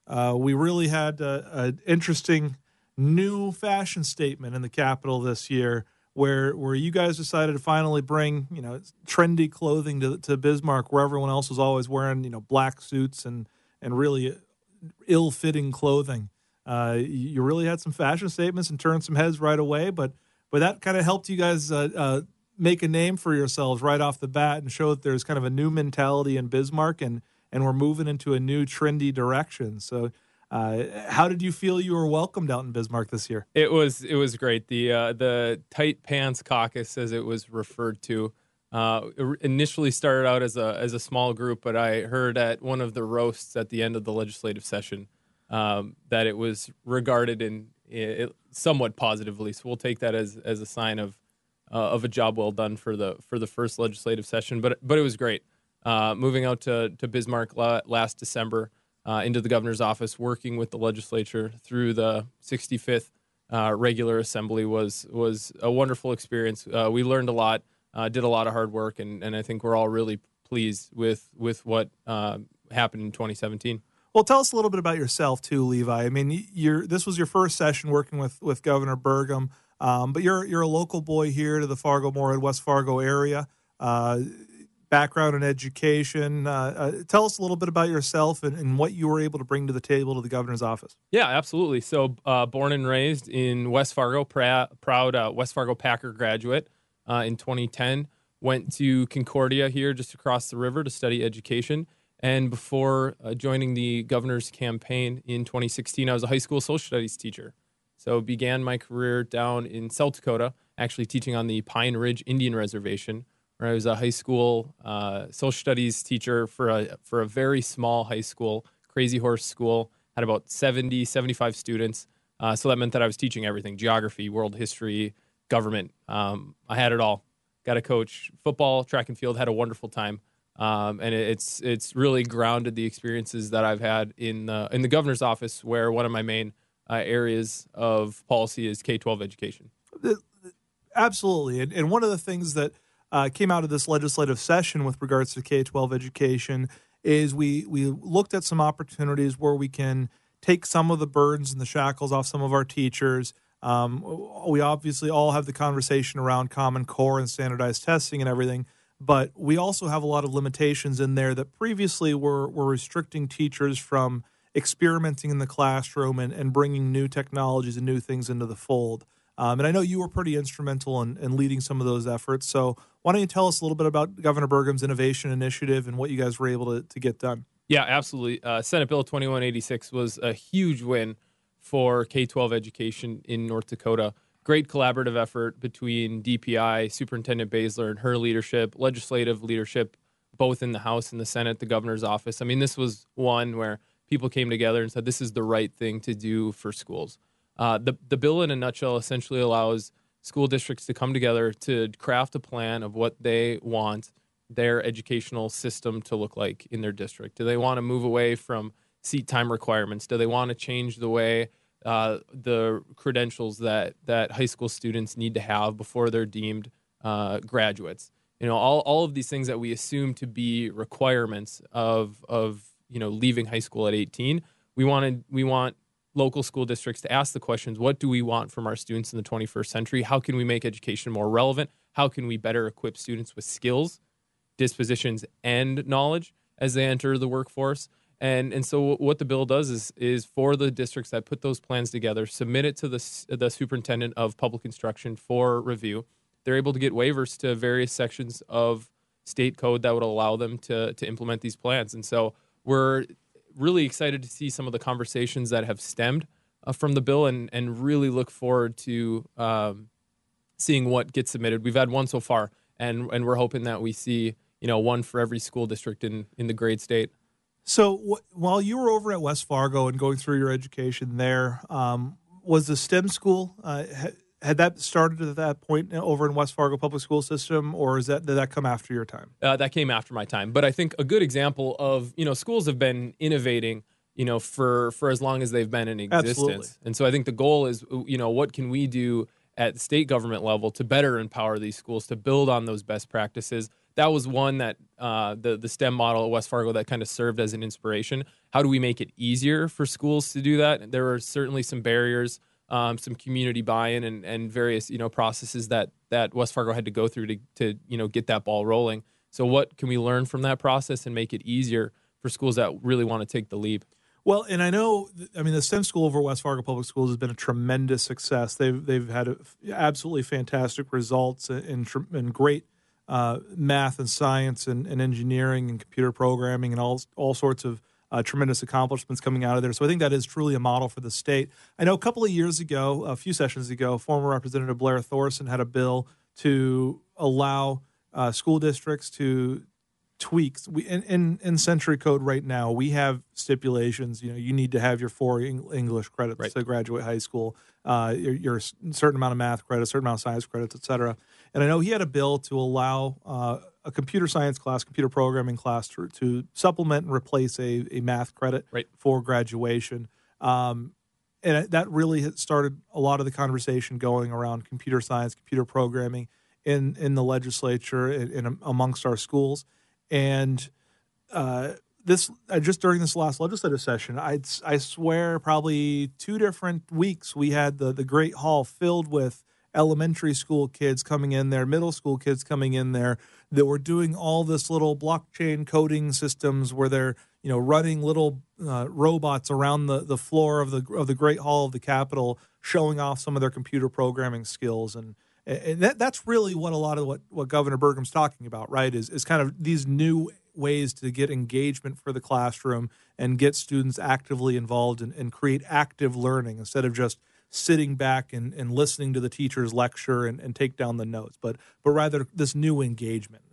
uh, we really had uh, an interesting new fashion statement in the Capitol this year, where where you guys decided to finally bring you know trendy clothing to to Bismarck, where everyone else was always wearing you know black suits and and really ill fitting clothing. Uh, you really had some fashion statements and turned some heads right away, but but that kind of helped you guys uh, uh, make a name for yourselves right off the bat and show that there's kind of a new mentality in Bismarck and and we're moving into a new trendy direction. So uh, how did you feel you were welcomed out in Bismarck this year? It was it was great. The uh, the tight pants caucus, as it was referred to, uh, initially started out as a as a small group, but I heard at one of the roasts at the end of the legislative session um, that it was regarded in it, somewhat positively. So we'll take that as as a sign of uh, of a job well done for the for the first legislative session. But but it was great. Uh, moving out to to Bismarck last December uh, into the governor's office, working with the legislature through the 65th uh, regular assembly was was a wonderful experience. Uh, we learned a lot, uh, did a lot of hard work, and, and I think we're all really pleased with with what uh, happened in 2017. Well, tell us a little bit about yourself too, Levi. I mean, you're this was your first session working with with Governor Burgum, um, but you're you're a local boy here to the Fargo Moorhead West Fargo area. Background in education. Uh, uh, tell us a little bit about yourself and, and, what you were able to bring to the table to the governor's office. Yeah, absolutely. So, uh, born and raised in West Fargo, proud uh, West Fargo Packer graduate uh, in 2010. Went to Concordia here, just across the river, to study education. And before uh, joining the governor's campaign in 2016, I was a high school social studies teacher. So, began my career down in South Dakota, actually teaching on the Pine Ridge Indian Reservation where I was a high school uh, social studies teacher for a for a very small high school, Crazy Horse School. had about 70, 75 students. Uh, so that meant that I was teaching everything geography, world history, government. Um, I had it all. Got to coach football, track and field, had a wonderful time. Um, and it's it's really grounded the experiences that I've had in the in the governor's office, where one of my main uh, areas of policy is K twelve education. Absolutely, and, and one of the things that uh, came out of this legislative session with regards to K twelve education is we we looked at some opportunities where we can take some of the burdens and the shackles off some of our teachers. Um, we obviously all have the conversation around Common Core and standardized testing and everything, but we also have a lot of limitations in there that previously were, were restricting teachers from experimenting in the classroom and, and bringing new technologies and new things into the fold. Um, and I know you were pretty instrumental in, in, leading some of those efforts. So why don't you tell us a little bit about Governor Burgum's innovation initiative and what you guys were able to, to get done? Yeah, absolutely. Uh, Senate Bill 2186 was a huge win for K 12 education in North Dakota. Great collaborative effort between DPI, Superintendent Baesler, and her leadership, legislative leadership, both in the House and the Senate, the governor's office. I mean, this was one where people came together and said this is the right thing to do for schools. Uh, the, the bill, in a nutshell, essentially allows school districts to come together to craft a plan of what they want their educational system to look like in their district? Do they want to move away from seat time requirements? Do they want to change the way uh, the credentials that that high school students need to have before they're deemed uh, graduates? You know, all, all of these things that we assume to be requirements of of you know leaving high school at 18. We wanted we want local school districts to ask the questions: What do we want from our students in the 21st century? How can we make education more relevant? How can we better equip students with skills dispositions and knowledge as they enter the workforce. And and so what the bill does is is for the districts that put those plans together, submit it to the the superintendent of public instruction for review. They're able to get waivers to various sections of state code that would allow them to to implement these plans. And so we're really excited to see some of the conversations that have stemmed uh, from the bill, and and really look forward to um, seeing what gets submitted. We've had one so far, and and we're hoping that we see you know, one for every school district in, in the great state. So wh- while you were over at West Fargo and going through your education there, um, was the STEM school uh, had that started at that point over in West Fargo public school system, or is that did that come after your time? Uh, that came after my time, but I think a good example of you know schools have been innovating you know for for as long as they've been in existence, Absolutely. and so I think the goal is you know what can we do at state government level to better empower these schools to build on those best practices that was one that uh, the the STEM model at West Fargo that kind of served as an inspiration. How do we make it easier for schools to do that? There are certainly some barriers, um, some community buy-in, and, and various you know processes that that West Fargo had to go through to to you know get that ball rolling. So what can we learn from that process and make it easier for schools that really want to take the leap? Well, and I know, I mean, the STEM school over West Fargo Public Schools has been a tremendous success. They've they've had absolutely fantastic results and, and great uh, math and science and, and, engineering and computer programming and all all sorts of uh, tremendous accomplishments coming out of there. So I think that is truly a model for the state. I know a couple of years ago, a few sessions ago, former Representative Blair Thoreson had a bill to allow uh, school districts to tweaks. We in, in, in Century Code right now we have stipulations. You know, you need to have your four English credits right. to graduate high school, uh, your, your certain amount of math credits, certain amount of science credits, et cetera. And I know he had a bill to allow uh, a computer science class, computer programming class, to, to supplement and replace a, a math credit right. for graduation. Um, and that really started a lot of the conversation going around computer science, computer programming in in the legislature and, and amongst our schools. And uh, this uh, just during this last legislative session, I I swear probably two different weeks we had the the great hall filled with elementary school kids coming in there, middle school kids coming in there that were doing all this little blockchain coding systems where they're you know running little uh, robots around the, the floor of the of the Great Hall of the Capitol, showing off some of their computer programming skills and. And that, that's really what a lot of what, what Governor Burgum's talking about, right? Is is kind of these new ways to get engagement for the classroom and get students actively involved and, and create active learning instead of just sitting back and, and listening to the teacher's lecture and, and take down the notes, but but rather this new engagement.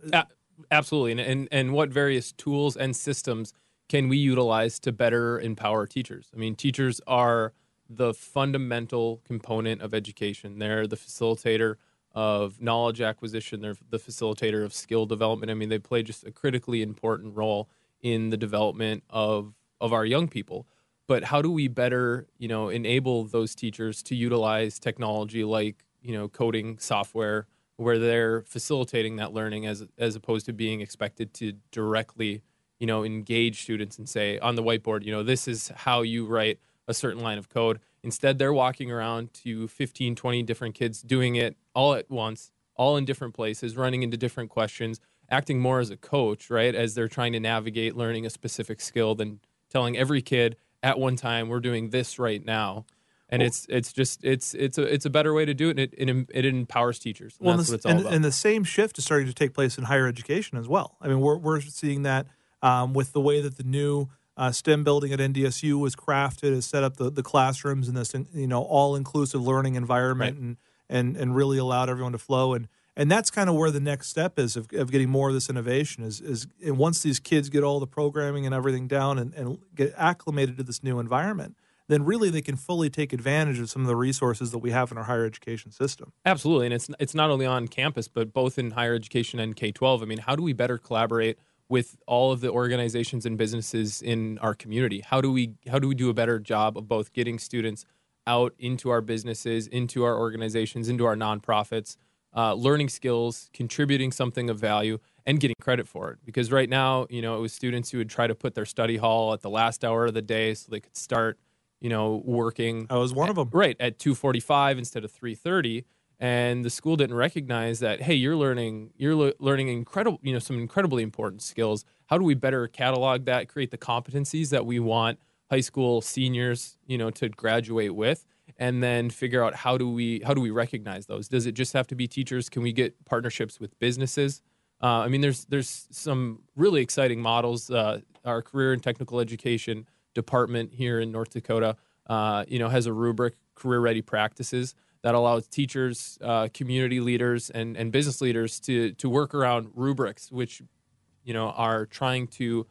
absolutely, and, and and what various tools and systems can we utilize to better empower teachers? I mean, teachers are the fundamental component of education. They're the facilitator of knowledge acquisition. They're the facilitator of skill development. I mean, they play just a critically important role in the development of of our young people. But how do we better, you know, enable those teachers to utilize technology like, you know, coding software where they're facilitating that learning as as opposed to being expected to directly, you know, engage students and say on the whiteboard, you know, this is how you write a certain line of code. Instead, they're walking around to 15, 20 different kids doing it all at once, all in different places, running into different questions, acting more as a coach, right? As they're trying to navigate learning a specific skill than telling every kid at one time, we're doing this right now. And well, it's it's just it's it's a it's a better way to do it. And it it, it empowers teachers. And well, that's what it's all and, about. And the same shift is starting to take place in higher education as well. I mean, we're we're seeing that um, with the way that the new uh, STEM building at NDSU was crafted, has set up the, the classrooms in this you know all inclusive learning environment right. and, and and really allowed everyone to flow and and that's kind of where the next step is of, of getting more of this innovation is is and once these kids get all the programming and everything down and, and get acclimated to this new environment then really they can fully take advantage of some of the resources that we have in our higher education system. Absolutely, and it's it's not only on campus but both in higher education and K twelve. I mean, how do we better collaborate with all of the organizations and businesses in our community? How do we how do we do a better job of both getting students out into our businesses, into our organizations, into our nonprofits, uh, learning skills, contributing something of value, and getting credit for it? Because right now, you know, it was students who would try to put their study hall at the last hour of the day so they could start, you know, working. I was one at, of them. Right at two forty-five instead of three thirty and the school didn't recognize that hey you're learning you're le- learning incredible you know some incredibly important skills. How do we better catalog that create the competencies that we want high school seniors you know to graduate with? And then figure out how do we how do we recognize those? Does it just have to be teachers? Can we get partnerships with businesses? Uh, i mean there's there's some really exciting models uh, our career and technical education department here in north dakota uh, you know has a rubric career ready practices that allows teachers, uh, community leaders, and, and business leaders to to work around rubrics, which you know are trying to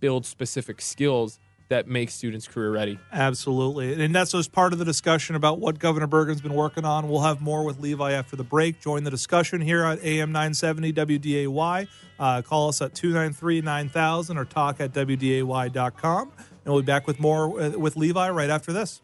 build specific skills that make students career ready. Absolutely. And that's just part of the discussion about what Governor Burgum's been working on. We'll have more with Levi after the break. Join the discussion here at AM 970 WDAY. Uh, call us at 293 9000 or talk at WDAY.com. And we'll be back with more with Levi right after this.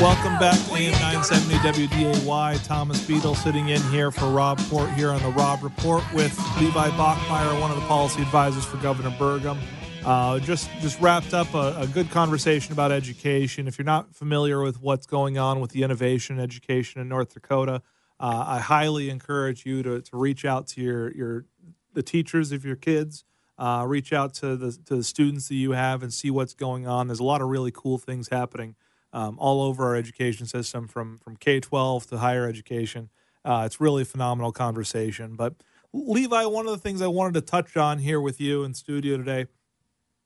Welcome back to AM 970 WDAY. Thomas Beadle sitting in here for Rob Port here on the Rob Report with Levi Bachmeier, one of the policy advisors for Governor Burgum. Uh, just just wrapped up a, a, good conversation about education. If you're not familiar with what's going on with the innovation education in North Dakota, uh, I highly encourage you to, to reach out to your your the teachers of your kids. Uh, reach out to the to the students that you have and see what's going on. There's a lot of really cool things happening um, all over our education system, from from K twelve to higher education. Uh, it's really a phenomenal conversation. But Levi, one of the things I wanted to touch on here with you in studio today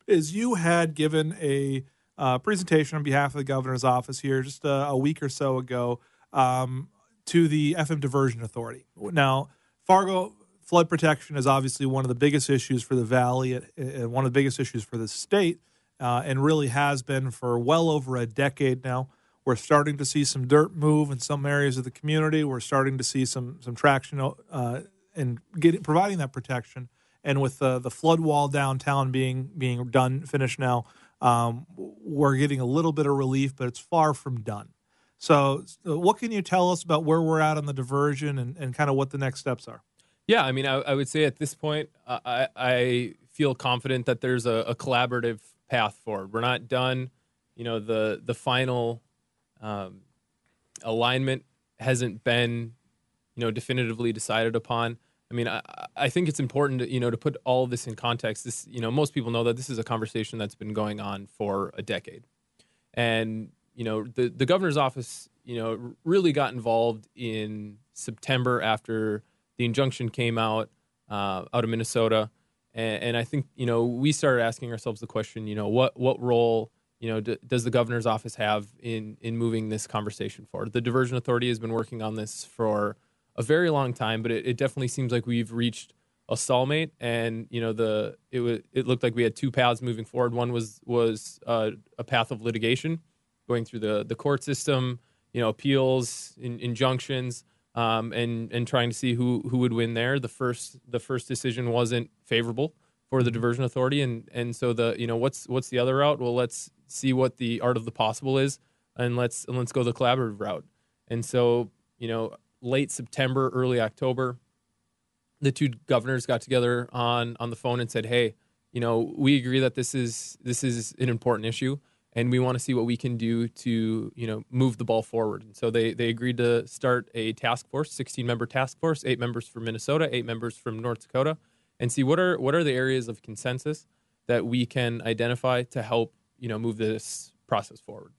is you had given a uh, presentation on behalf of the governor's office here just a, a week or so ago um, to the FM Diversion Authority. Now, Fargo flood protection is obviously one of the biggest issues for the valley and one of the biggest issues for the state, uh, and really has been for well over a decade now. We're starting to see some dirt move in some areas of the community. We're starting to see some some traction uh, in getting providing that protection and with the the flood wall downtown being being done finished now, um, we're getting a little bit of relief, but it's far from done. So, what can you tell us about where we're at on the diversion and, and kind of what the next steps are? Yeah, I mean, I, I would say at this point, I, I feel confident that there's a, a, collaborative path forward. We're not done. You know, the the final um, alignment hasn't been, you know, definitively decided upon. I mean, I, I think it's important, to, you know, to put all this in context. This, you know, most people know that this is a conversation that's been going on for a decade, and you know, the the governor's office, you know, really got involved in September after the injunction came out uh, out of Minnesota, and, and, I think you know we started asking ourselves the question, you know, what what role you know d- does the governor's office have in in moving this conversation forward? The diversion authority has been working on this for a very long time, but it, it definitely seems like we've reached a stalemate, and you know the it it looked like we had two paths moving forward. One was was uh, a path of litigation, going through the the court system, you know, appeals, in, injunctions, um, and and trying to see who who would win there. The first the first decision wasn't favorable for the diversion authority, and and so the you know what's what's the other route? Well, let's see what the art of the possible is, and let's and let's go the collaborative route. And so you know, late September, early October the two governors got together on on the phone and said, "Hey, you know, we agree that this is this is an important issue, and we want to see what we can do to you know move the ball forward." And so they they agreed to start a task force, sixteen member task force, eight members from Minnesota, eight members from North Dakota, and see what are what are the areas of consensus that we can identify to help you know move this process forward.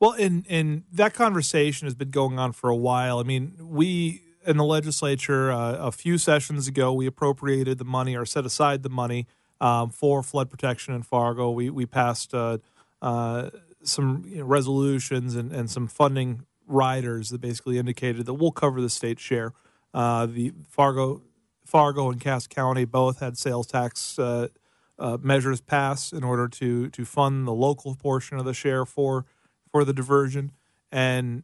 Well, and and that conversation has been going on for a while. I mean, we in the legislature uh, a few sessions ago, we appropriated the money or set aside the money um, for flood protection in Fargo. We we passed uh, uh, some you know, resolutions and, and some funding riders that basically indicated that we'll cover the state share. Uh, the Fargo Fargo and Cass County both had sales tax uh, uh, measures passed in order to to fund the local portion of the share for for the diversion and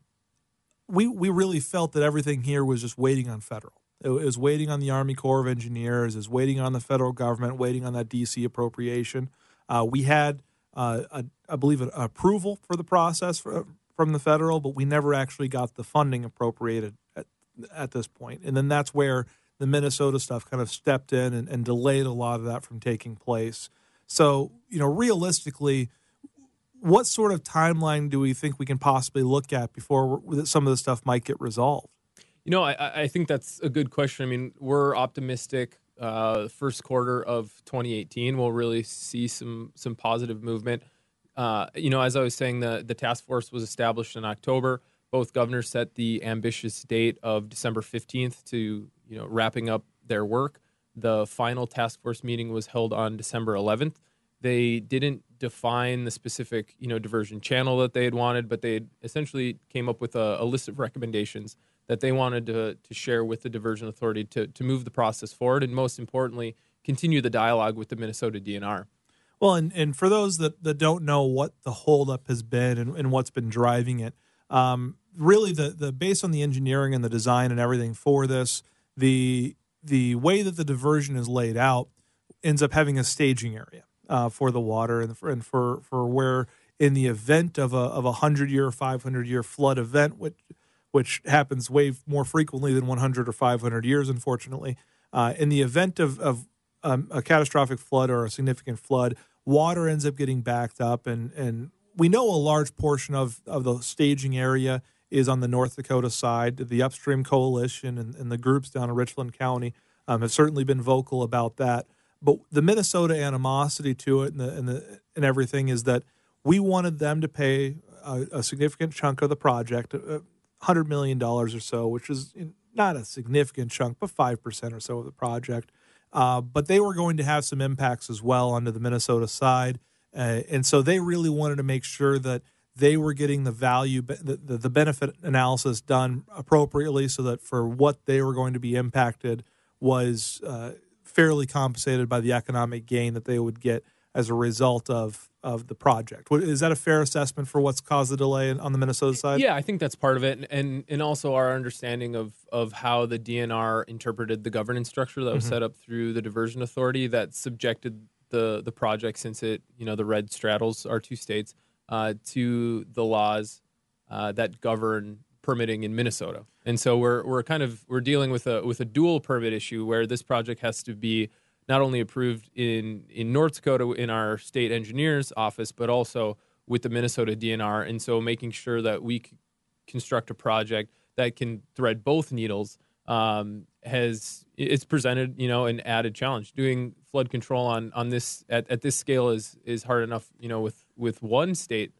we we really felt that everything here was just waiting on federal. It was waiting on the Army Corps of Engineers, is waiting on the federal government, waiting on that DC appropriation. Uh, we had, uh, a, I believe, an approval for the process for, from the federal, but we never actually got the funding appropriated at, at this point. And then that's where the Minnesota stuff kind of stepped in and, and delayed a lot of that from taking place. So, you know, realistically, what sort of timeline do we think we can possibly look at before some of the stuff might get resolved? You know, I, I think that's a good question. I mean, we're optimistic. Uh, first quarter of 2018, we'll really see some some positive movement. Uh, you know, as I was saying, the the task force was established in October. Both governors set the ambitious date of December 15th to you know wrapping up their work. The final task force meeting was held on December 11th. They didn't define the specific you know diversion channel that they had wanted, but they essentially came up with a, a, list of recommendations that they wanted to, to share with the diversion authority to, to move the process forward, and most importantly, continue the dialogue with the Minnesota DNR. Well, and, and for those that, that don't know what the holdup has been and, and what's been driving it, um, really the, the based on the engineering and the design and everything for this, the the way that the diversion is laid out ends up having a staging area uh, for the water and for, and for for where in the event of a of a hundred year, or five hundred year flood event, which which happens way more frequently than 100 or 500 years, unfortunately. Uh, in the event of, of um, a catastrophic flood or a significant flood, water ends up getting backed up, and and we know a large portion of of the staging area is on the North Dakota side. The Upstream Coalition and, and the groups down in Richland County um, have certainly been vocal about that. But the Minnesota animosity to it and the, and, the, and everything is that we wanted them to pay a, a significant chunk of the project, hundred million dollars or so, which is not a significant chunk, but five percent or so of the project. Uh, but they were going to have some impacts as well onto the Minnesota side, uh, and so they really wanted to make sure that they were getting the value, the, the benefit analysis done appropriately, so that for what they were going to be impacted was uh, fairly compensated by the economic gain that they would get as a result of of the project. Is that a fair assessment for what's caused the delay on the Minnesota side? Yeah, I think that's part of it, and and also our understanding of of how the DNR interpreted the governance structure that was mm-hmm. set up through the diversion authority that subjected the the project, since it you know the red straddles our two states, uh, to the laws uh, that govern permitting in Minnesota. And so we're we're kind of we're dealing with a with a dual permit issue where this project has to be not only approved in in North Dakota in our state engineer's office, but also with the Minnesota DNR. And so making sure that we construct a project that can thread both needles um, has it's presented you know an added challenge. Doing flood control on on this at, at this scale is is hard enough you know with with one state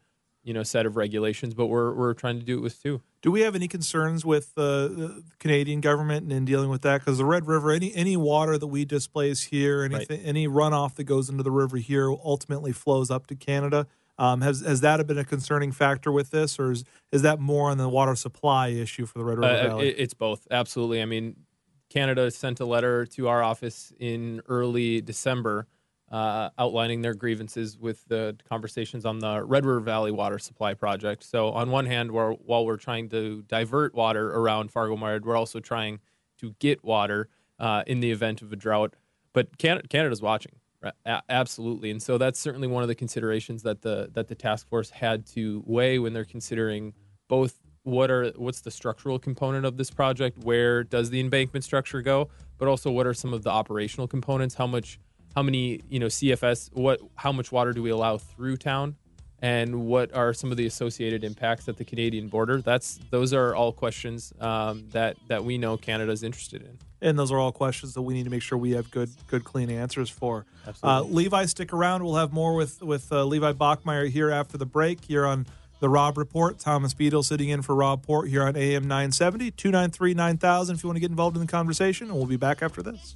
you know set of regulations, but we're we're trying to do it with two. Do we have any concerns with uh, the Canadian government in dealing with that? Because the Red River, any any water that we displace here, anything, Right. any runoff that goes into the river here, ultimately flows up to Canada. Um, has has that been a concerning factor with this, or is is that more on the water supply issue for the Red River Uh, Valley? it, it's both, absolutely. I mean, Canada sent a letter to our office in early December uh, outlining their grievances with the conversations on the Red River Valley Water Supply Project. So, on one hand, we're, while we're trying to divert water around Fargo Moorhead, we're also trying to get water uh, in the event of a drought. But Canada, Canada's watching. right? A- absolutely, and so that's certainly one of the considerations that the that the task force had to weigh when they're considering both what are what's the structural component of this project, where does the embankment structure go, but also what are some of the operational components, how much how many you know CFS what how much water do we allow through town, and what are some of the associated impacts at the Canadian border? That's those are all questions um, that that we know Canada's interested in. and those are all questions that we need to make sure we have good, good, clean answers for. Uh, Absolutely. Levi, stick around. We'll have more with with uh, Levi Bachmeier here after the break. Here on the Rob Report, Thomas Beadle sitting in for Rob Port here on AM 970 293 9000. If you want to get involved in the conversation, and we'll be back after this.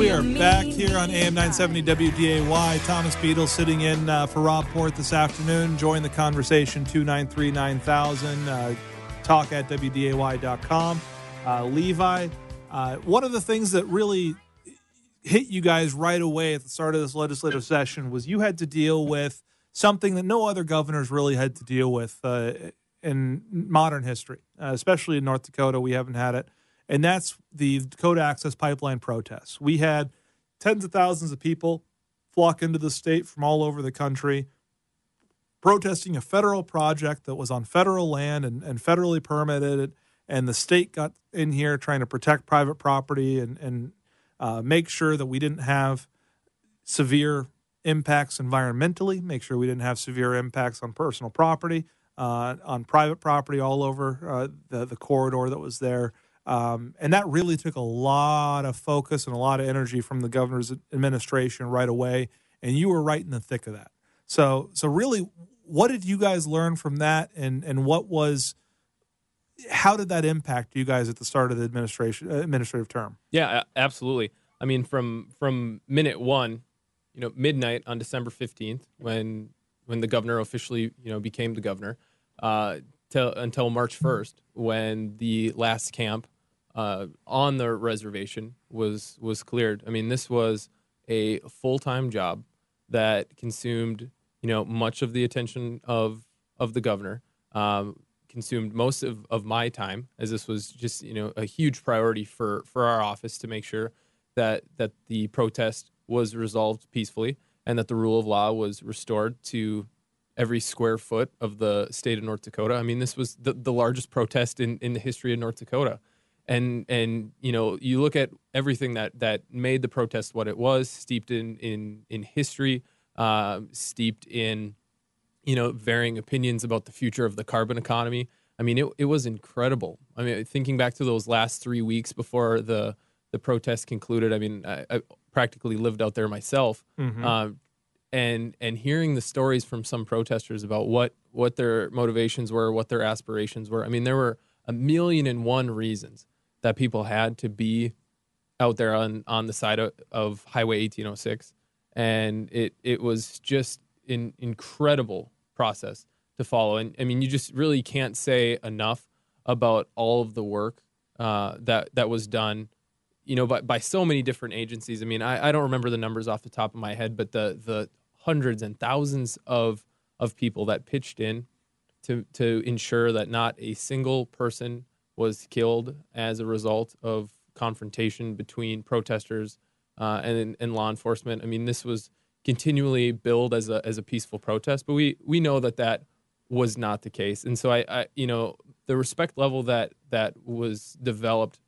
We are back here on AM 970 WDAY. Thomas Beadle sitting in uh, for Rob Port this afternoon. Join the conversation 293 9000. Uh, talk at WDAY.com. Uh, Levi, uh, one of the things that really hit you guys right away at the start of this legislative session was you had to deal with something that no other governors really had to deal with uh, in modern history, uh, especially in North Dakota. We haven't had it. And that's the Dakota Access Pipeline protests. We had tens of thousands of people flock into the state from all over the country protesting a federal project that was on federal land and, and federally permitted. And the state got in here trying to protect private property and, and uh, make sure that we didn't have severe impacts environmentally, make sure we didn't have severe impacts on personal property, uh, on private property all over uh, the, the corridor that was there. Um, and that really took a lot of focus and a lot of energy from the governor's administration right away. And you were right in the thick of that. So, so really, what did you guys learn from that, and and what was, how did that impact you guys at the start of the administration uh, administrative term? Yeah, absolutely. I mean, from from minute one, you know, midnight on December fifteenth, when when the governor officially, you know, became the governor, uh, till until March first, when the last camp uh, on the reservation was was cleared. I mean, this was a full time job that consumed, you know, much of the attention of of the governor. Um, consumed most of, of my time as this was just you know a huge priority for for our office to make sure that that the protest was resolved peacefully and that the rule of law was restored to every square foot of the state of North Dakota. I mean, this was the, the largest protest in, in the history of North Dakota. And and you know, you look at everything that that made the protest what it was, steeped in in in history, uh, steeped in you know varying opinions about the future of the carbon economy. I mean, it it was incredible. I mean, thinking back to those last three weeks before the the protest concluded. I mean, I, I practically lived out there myself, um, and and hearing the stories from some protesters about what what their motivations were, what their aspirations were. I mean, there were a million and one reasons that people had to be out there on on the side of, of Highway 1806, and it it was just an incredible process to follow. And I mean, you just really can't say enough about all of the work uh, that that was done, you know, by by so many different agencies. I mean, I, I don't remember the numbers off the top of my head, but the the hundreds and thousands of of people that pitched in to to ensure that not a single person was killed as a result of confrontation between protesters uh, and and law enforcement. I mean, this was continually billed as a as a peaceful protest, but we we know that that was not the case. And so I, I you know the respect level that that was developed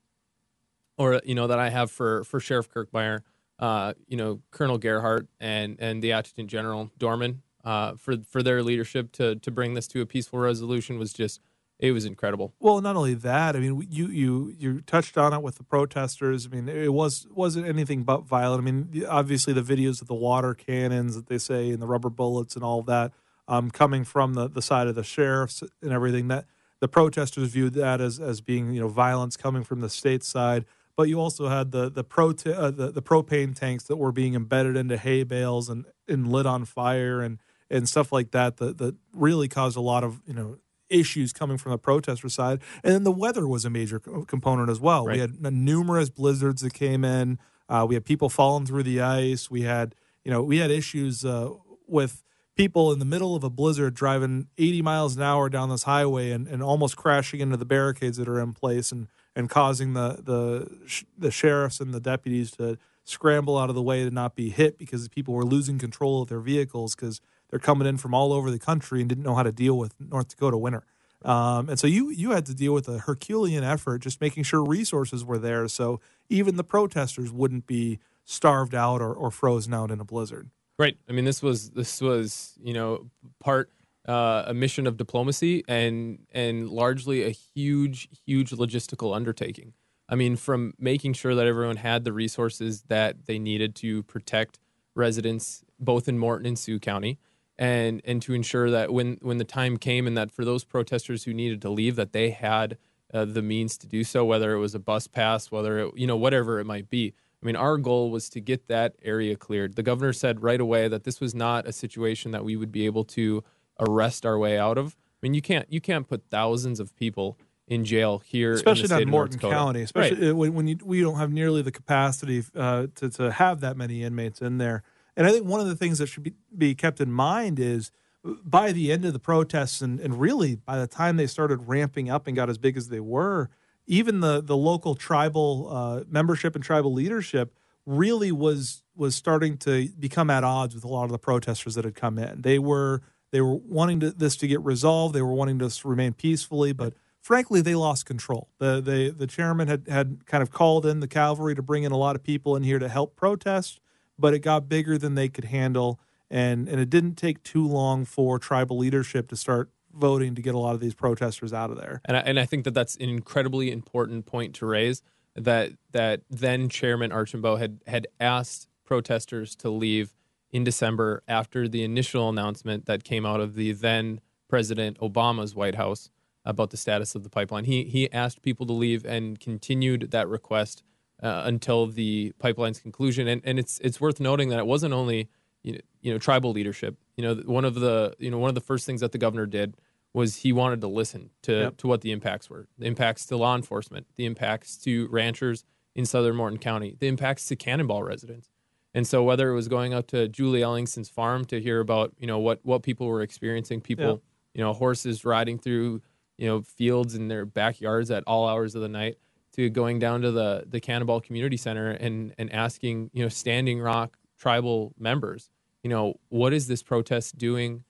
or you know that I have for for Sheriff Kirchmeier uh, you know, Colonel Gerhart and and the Adjutant General Dohrmann uh, for for their leadership to to bring this to a peaceful resolution was just it was incredible. Well, not only that, I mean, you you you touched on it with the protesters. I mean, it was wasn't anything but violent. I mean, obviously the videos of the water cannons that they say and the rubber bullets and all of that um, coming from the, the side of the sheriffs and everything that the protesters viewed that as as being you know violence coming from the state side. But you also had the the pro uh, the, the propane tanks that were being embedded into hay bales and, and lit on fire and and stuff like that that that really caused a lot of you know issues coming from the protester side. And then the weather was a major co- component as well. Right. We had numerous blizzards that came in. Uh, we had people falling through the ice. We had, you know, we had issues uh, with people in the middle of a blizzard driving 80 miles an hour down this highway and, and almost crashing into the barricades that are in place and, and causing the, the, sh- the sheriffs and the deputies to scramble out of the way to not be hit because people were losing control of their vehicles because they're coming in from all over the country and didn't know how to deal with North Dakota winter. Um, and so you you had to deal with a Herculean effort, just making sure resources were there, so even the protesters wouldn't be starved out or, or frozen out in a blizzard. Right. I mean, this was this was you know part uh, a mission of diplomacy and and largely a huge huge logistical undertaking. I mean, from making sure that everyone had the resources that they needed to protect residents both in Morton and Sioux County, and and to ensure that when when the time came and that for those protesters who needed to leave, that they had uh, the means to do so, whether it was a bus pass, whether it you know whatever it might be. I mean, our goal was to get that area cleared. The governor said right away that this was not a situation that we would be able to arrest our way out of. I mean, you can't you can't put thousands of people in jail here, especially in the not state in of Morton County, especially uh, when, when you, we don't have nearly the capacity uh, to, to have that many inmates in there. And I think one of the things that should be, be kept in mind is by the end of the protests, and, and really by the time they started ramping up and got as big as they were, even the, the local tribal uh, membership and tribal leadership really was was starting to become at odds with a lot of the protesters that had come in. They were they were wanting to, this to get resolved. They were wanting this to remain peacefully, but frankly, they lost control. The the the chairman had had kind of called in the cavalry to bring in a lot of people in here to help protest, but it got bigger than they could handle, and and it didn't take too long for tribal leadership to start voting to get a lot of these protesters out of there. And I, and I think that that's an incredibly important point to raise. That that then Chairman Archambault had had asked protesters to leave in December after the initial announcement that came out of the then President Obama's White House about the status of the pipeline. He he asked people to leave and continued that request uh, until the pipeline's conclusion. And and it's it's worth noting that it wasn't only you know, you know tribal leadership. You know one of the you know one of the first things that the governor did was he wanted to listen to Yep. to what the impacts were. The impacts to law enforcement, the impacts to ranchers in southern Morton County, the impacts to Cannonball residents. And so whether it was going out to Julie Ellingston's farm to hear about, you know, what what people were experiencing, people, Yeah. you know, horses riding through, you know, fields in their backyards at all hours of the night, to going down to the the Cannonball Community Center and and asking, you know, Standing Rock tribal members, you know, what is this protest doing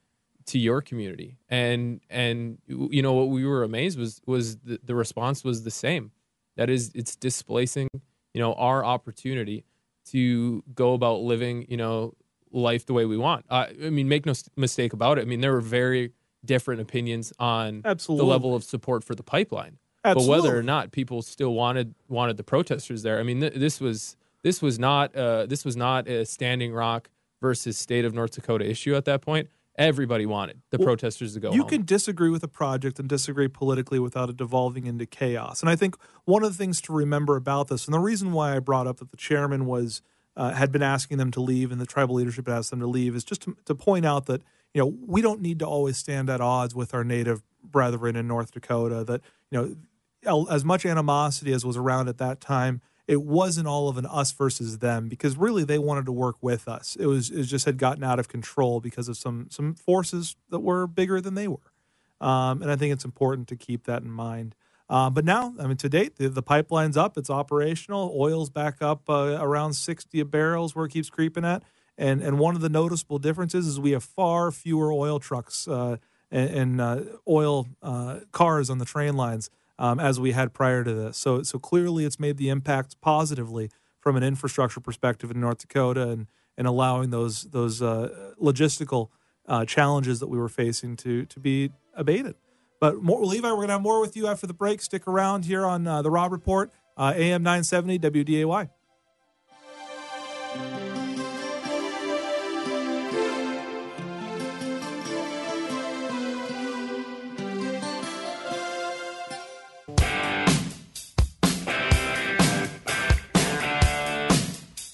to your community? And and you know what we were amazed was was the, the response was the same. That is, it's displacing, you know, our opportunity to go about living, you know, life the way we want. Uh, I mean, make no mistake about it. I mean, there were very different opinions on Absolutely. the level of support for the pipeline. But whether or not people still wanted wanted the protesters there, I mean, th- this was this was not uh, this was not a Standing Rock versus state of North Dakota issue at that point. Everybody wanted the Well, protesters to go. you home. can disagree with a project and disagree politically without it devolving into chaos. And I think one of the things to remember about this, and the reason why I brought up that the chairman was uh, had been asking them to leave and the tribal leadership had asked them to leave, is just to, to point out that you know we don't need to always stand at odds with our native brethren in North Dakota. That you know as much animosity as was around at that time. It wasn't all of an us versus them because really they wanted to work with us. It was it just had gotten out of control because of some some forces that were bigger than they were. Um, and I think it's important to keep that in mind. Uh, but now, I mean, to date, the, the pipeline's up, it's operational. Oil's back up uh, around 60 barrels where it keeps creeping at. And, and one of the noticeable differences is we have far fewer oil trucks uh, and, and uh, oil uh, cars on the train lines um, as we had prior to this. So, so clearly it's made the impact positively from an infrastructure perspective in North Dakota and and allowing those those uh, logistical uh, challenges that we were facing to to be abated. But more, Levi, we're going to have more with you after the break. Stick around here on uh, the Rob Report, uh, AM 970 WDAY.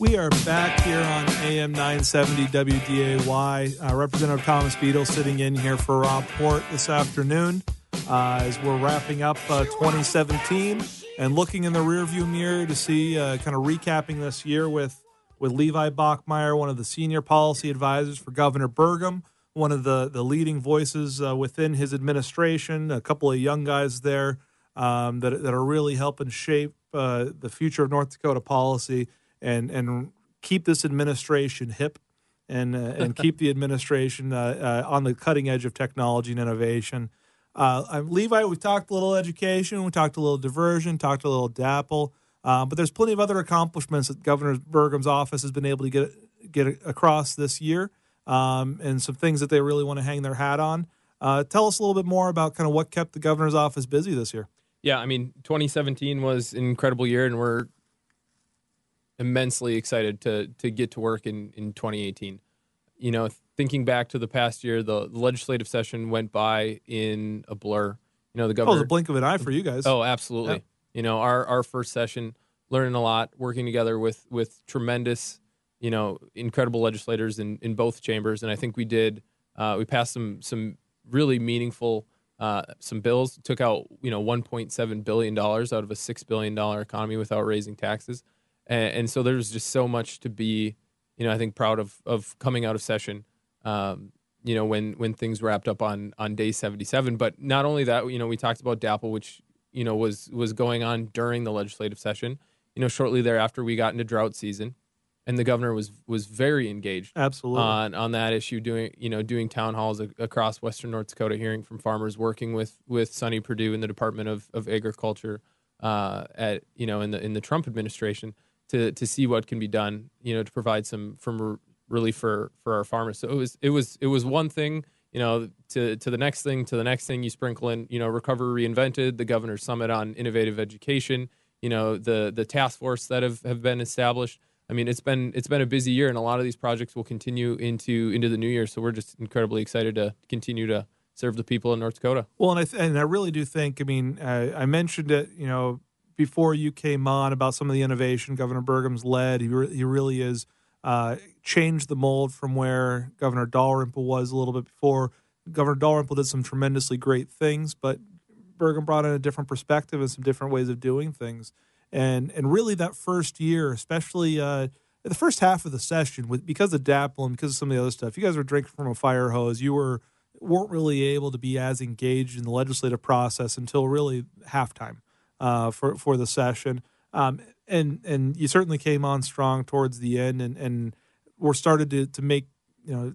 We are back here on AM 970 WDAY. Uh, Representative Thomas Beadle sitting in here for Rob Port this afternoon uh, as we're wrapping up uh, 2017 and looking in the rearview mirror to see, uh, kind of recapping this year with, with Levi Bachmeier, one of the senior policy advisors for Governor Burgum, one of the, the leading voices uh, within his administration, a couple of young guys there um, that, that are really helping shape uh, the future of North Dakota policy and and keep this administration hip and uh, and keep the administration uh, uh, on the cutting edge of technology and innovation. Uh, I'm- Levi, we talked a little education, we talked a little diversion, talked a little DAPL, uh, but there's plenty of other accomplishments that Governor Burgum's office has been able to get get across this year, um, and some things that they really want to hang their hat on. Uh, tell us a little bit more about kind of what kept the governor's office busy this year. Yeah, I mean, 2017 was an incredible year, and we're immensely excited to to get to work in in 2018. You know, thinking back to the past year, the, the legislative session went by in a blur. You know, the government. Oh, governor. the blink of an eye for you guys. Oh, absolutely. Yeah. You know, our our first session, learning a lot, working together with with tremendous, you know, incredible legislators in in both chambers, and I think we did. Uh, we passed some some really meaningful uh, some bills. Took out you know 1.7 billion dollars out of a six billion dollar economy without raising taxes, and, and so there's just so much to be, you know, I think proud of of coming out of session. Um, you know when when things wrapped up on on day 77 but not only that you know we talked about DAPL which you know was was going on during the legislative session you know shortly thereafter we got into drought season and the governor was was very engaged Absolutely. on on that issue doing you know doing town halls a- across western north dakota hearing from farmers working with with Sonny Perdue in the department of, of agriculture uh, at you know in the in the trump administration to to see what can be done you know to provide some from r- relief for for our farmers so it was it was it was one thing you know to to the next thing to the next thing you sprinkle in you know recover reinvented the governor's summit on innovative education you know the the task force that have, have been established I mean, it's been it's been a busy year, and a lot of these projects will continue into into the new year. So we're just incredibly excited to continue to serve the people in North Dakota. Well, and I th- and I really do think. I mean, uh, I mentioned it. You know, before you came on about some of the innovation Governor Burgum's led. He re- he really is uh, changed the mold from where Governor Dalrymple was a little bit before. Governor Dalrymple did some tremendously great things, but Burgum brought in a different perspective and some different ways of doing things. And and really that first year, especially uh, the first half of the session, with because of DAPL and because of some of the other stuff, you guys were drinking from a fire hose. You were weren't really able to be as engaged in the legislative process until really halftime uh, for for the session. Um, and and you certainly came on strong towards the end, and and were started to to make you know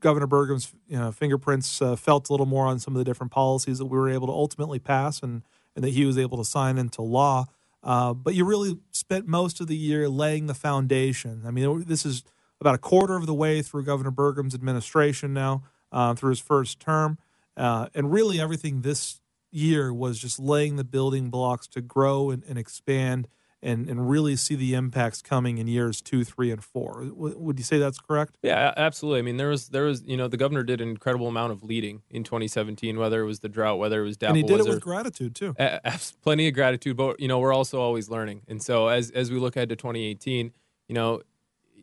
Governor Burgum's you know, fingerprints uh, felt a little more on some of the different policies that we were able to ultimately pass, and and that he was able to sign into law. Uh, but you really spent most of the year laying the foundation. I mean, this is about a quarter of the way through Governor Burgum's administration now, uh, through his first term, uh, and really everything this year was just laying the building blocks to grow and, and expand and, and really see the impacts coming in years two, three, and four. W- would you say that's correct? Yeah, absolutely. I mean, there was there was you know the governor did an incredible amount of leading in 2017, whether it was the drought, whether it was DAPL, and he did it with gratitude too. A- plenty of gratitude, but you know we're also always learning. And so as as we look ahead to 2018, you know,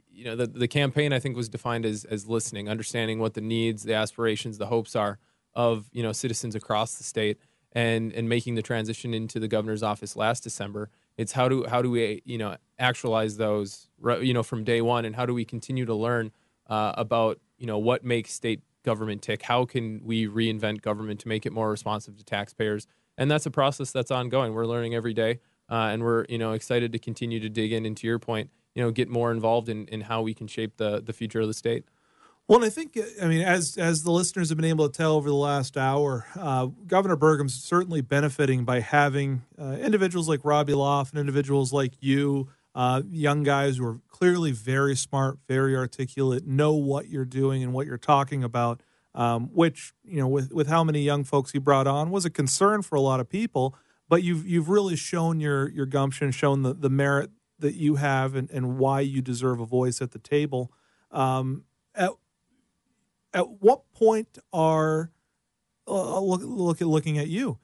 you know the the campaign I think was defined as as listening, understanding what the needs, the aspirations, the hopes are of you know citizens across the state, and and making the transition into the governor's office last December. It's how do how do we you know actualize those you know from day one, and how do we continue to learn uh, about you know what makes state government tick? How can we reinvent government to make it more responsive to taxpayers? And that's a process that's ongoing. We're learning every day, uh, and we're you know excited to continue to dig in. And to your point, you know, get more involved in, in how we can shape the the future of the state. Well, I think, I mean, as as the listeners have been able to tell over the last hour, uh, Governor Burgum's certainly benefiting by having uh, individuals like Robbie Loff and individuals like you uh, young guys who are clearly very smart, very articulate, know what you're doing and what you're talking about. Um, which you know, with with how many young folks you brought on, was a concern for a lot of people. But you've you've really shown your your gumption, shown the the merit that you have, and, and why you deserve a voice at the table. Um, at at what point are uh, look look at looking at you?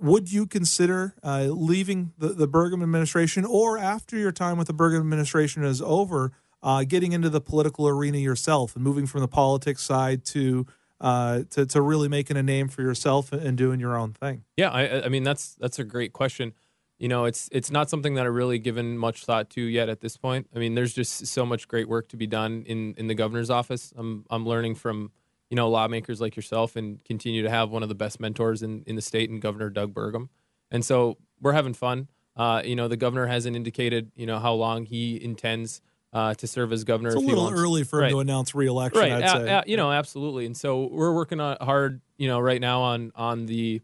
Would you consider uh, leaving the, the Burgum administration, or after your time with the Burgum administration is over, uh, getting into the political arena yourself and moving from the politics side to uh, to to really making a name for yourself and doing your own thing? Yeah, I, I mean that's that's a great question. You know, it's it's not something that I've really given much thought to yet at this point. I mean, there's just so much great work to be done in in the governor's office. I'm I'm learning from you know lawmakers like yourself and continue to have one of the best mentors in in the state and Governor Doug Burgum. And so we're having fun. Uh, you know, the governor hasn't indicated you know how long he intends uh, to serve as governor. It's a little early for him Right. to announce reelection. right I'd a- say. a- you know absolutely and so we're working on hard you know right now on on the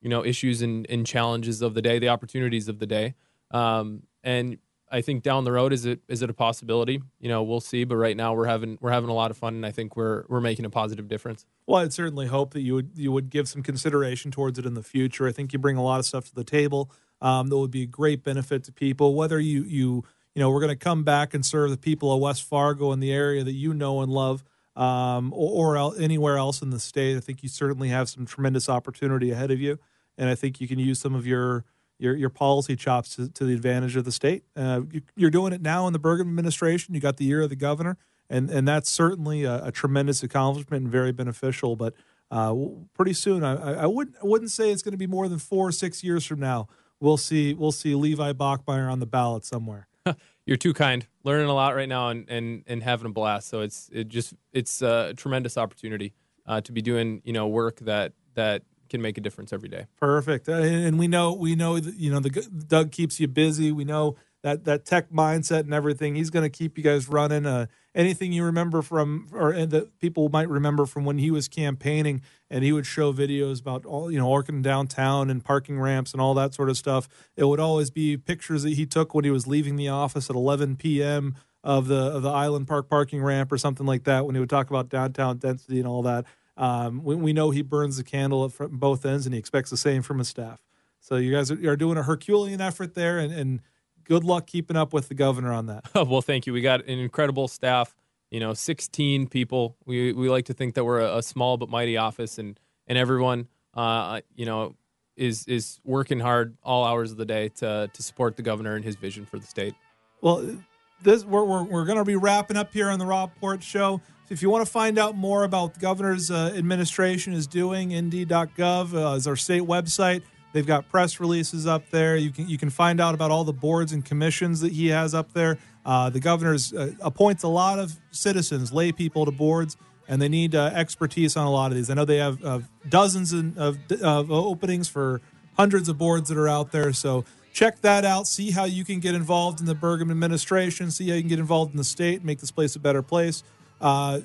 you know issues and, and challenges of the day the opportunities of the day um, and i think down the road is it is it a possibility you know we'll see but right now we're having we're having a lot of fun and i think we're we're making a positive difference Well, I'd certainly hope that you would you would give some consideration towards it in the future. I think you bring a lot of stuff to the table um, that would be a great benefit to people. Whether you you you know we're going to come back and serve the people of West Fargo in the area that you know and love, um, or, or anywhere else in the state. I think you certainly have some tremendous opportunity ahead of you, and I think you can use some of your your, your policy chops to, to the advantage of the state. Uh, you, you're doing it now in the Burgum administration. You got the year of the governor and and that's certainly a, a tremendous accomplishment and very beneficial. But uh, pretty soon, I, I- I wouldn't I wouldn't say it's going to be more than four or six years from now. We'll see we'll see Levi Bachmeier on the ballot somewhere. you're too kind learning a lot right now and and, and having a blast so it's it just it's a tremendous opportunity uh, to be doing you know work that that can make a difference every day Perfect. Uh, And we know we know that you know the Doug keeps you busy. We know that that tech mindset and everything. He's going to keep you guys running. Uh, anything you remember from or that people might remember from when he was campaigning and he would show videos about all you know working downtown and parking ramps and all that sort of stuff. It would always be pictures that he took when he was leaving the office at 11 p.m. of the of the Island Park parking ramp or something like that. When he would talk about downtown density and all that. Um, we, we know he burns the candle at both ends, and he expects the same from his staff. So you guys are, are doing a Herculean effort there, and, and good luck keeping up with the governor on that. well, thank you. We got an incredible staff. You know, 16 people. We we like to think that we're a, a small but mighty office, and and everyone, uh, you know, is is working hard all hours of the day to to support the governor and his vision for the state. Well, this we're we're, we're going to be wrapping up here on the Rob Port Show. So if you want to find out more about the governor's uh, administration is doing, nd.gov uh, is our state website. They've got press releases up there. You can you can find out about all the boards and commissions that he has up there. Uh, the governor's uh, appoints a lot of citizens, lay people to boards, and they need uh, expertise on a lot of these. I know they have uh, dozens of, of openings for hundreds of boards that are out there. So check that out. See how you can get involved in the Burgum administration. See how you can get involved in the state, make this place a better place. Uh,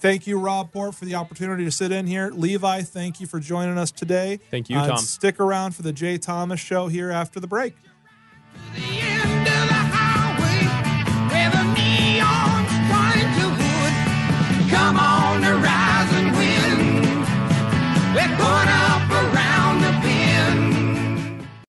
Thank you, Rob Port, for the opportunity to sit in here. Levi, thank you for joining us today. Thank you, uh, Tom. Stick around for the Jay Thomas show here after the break.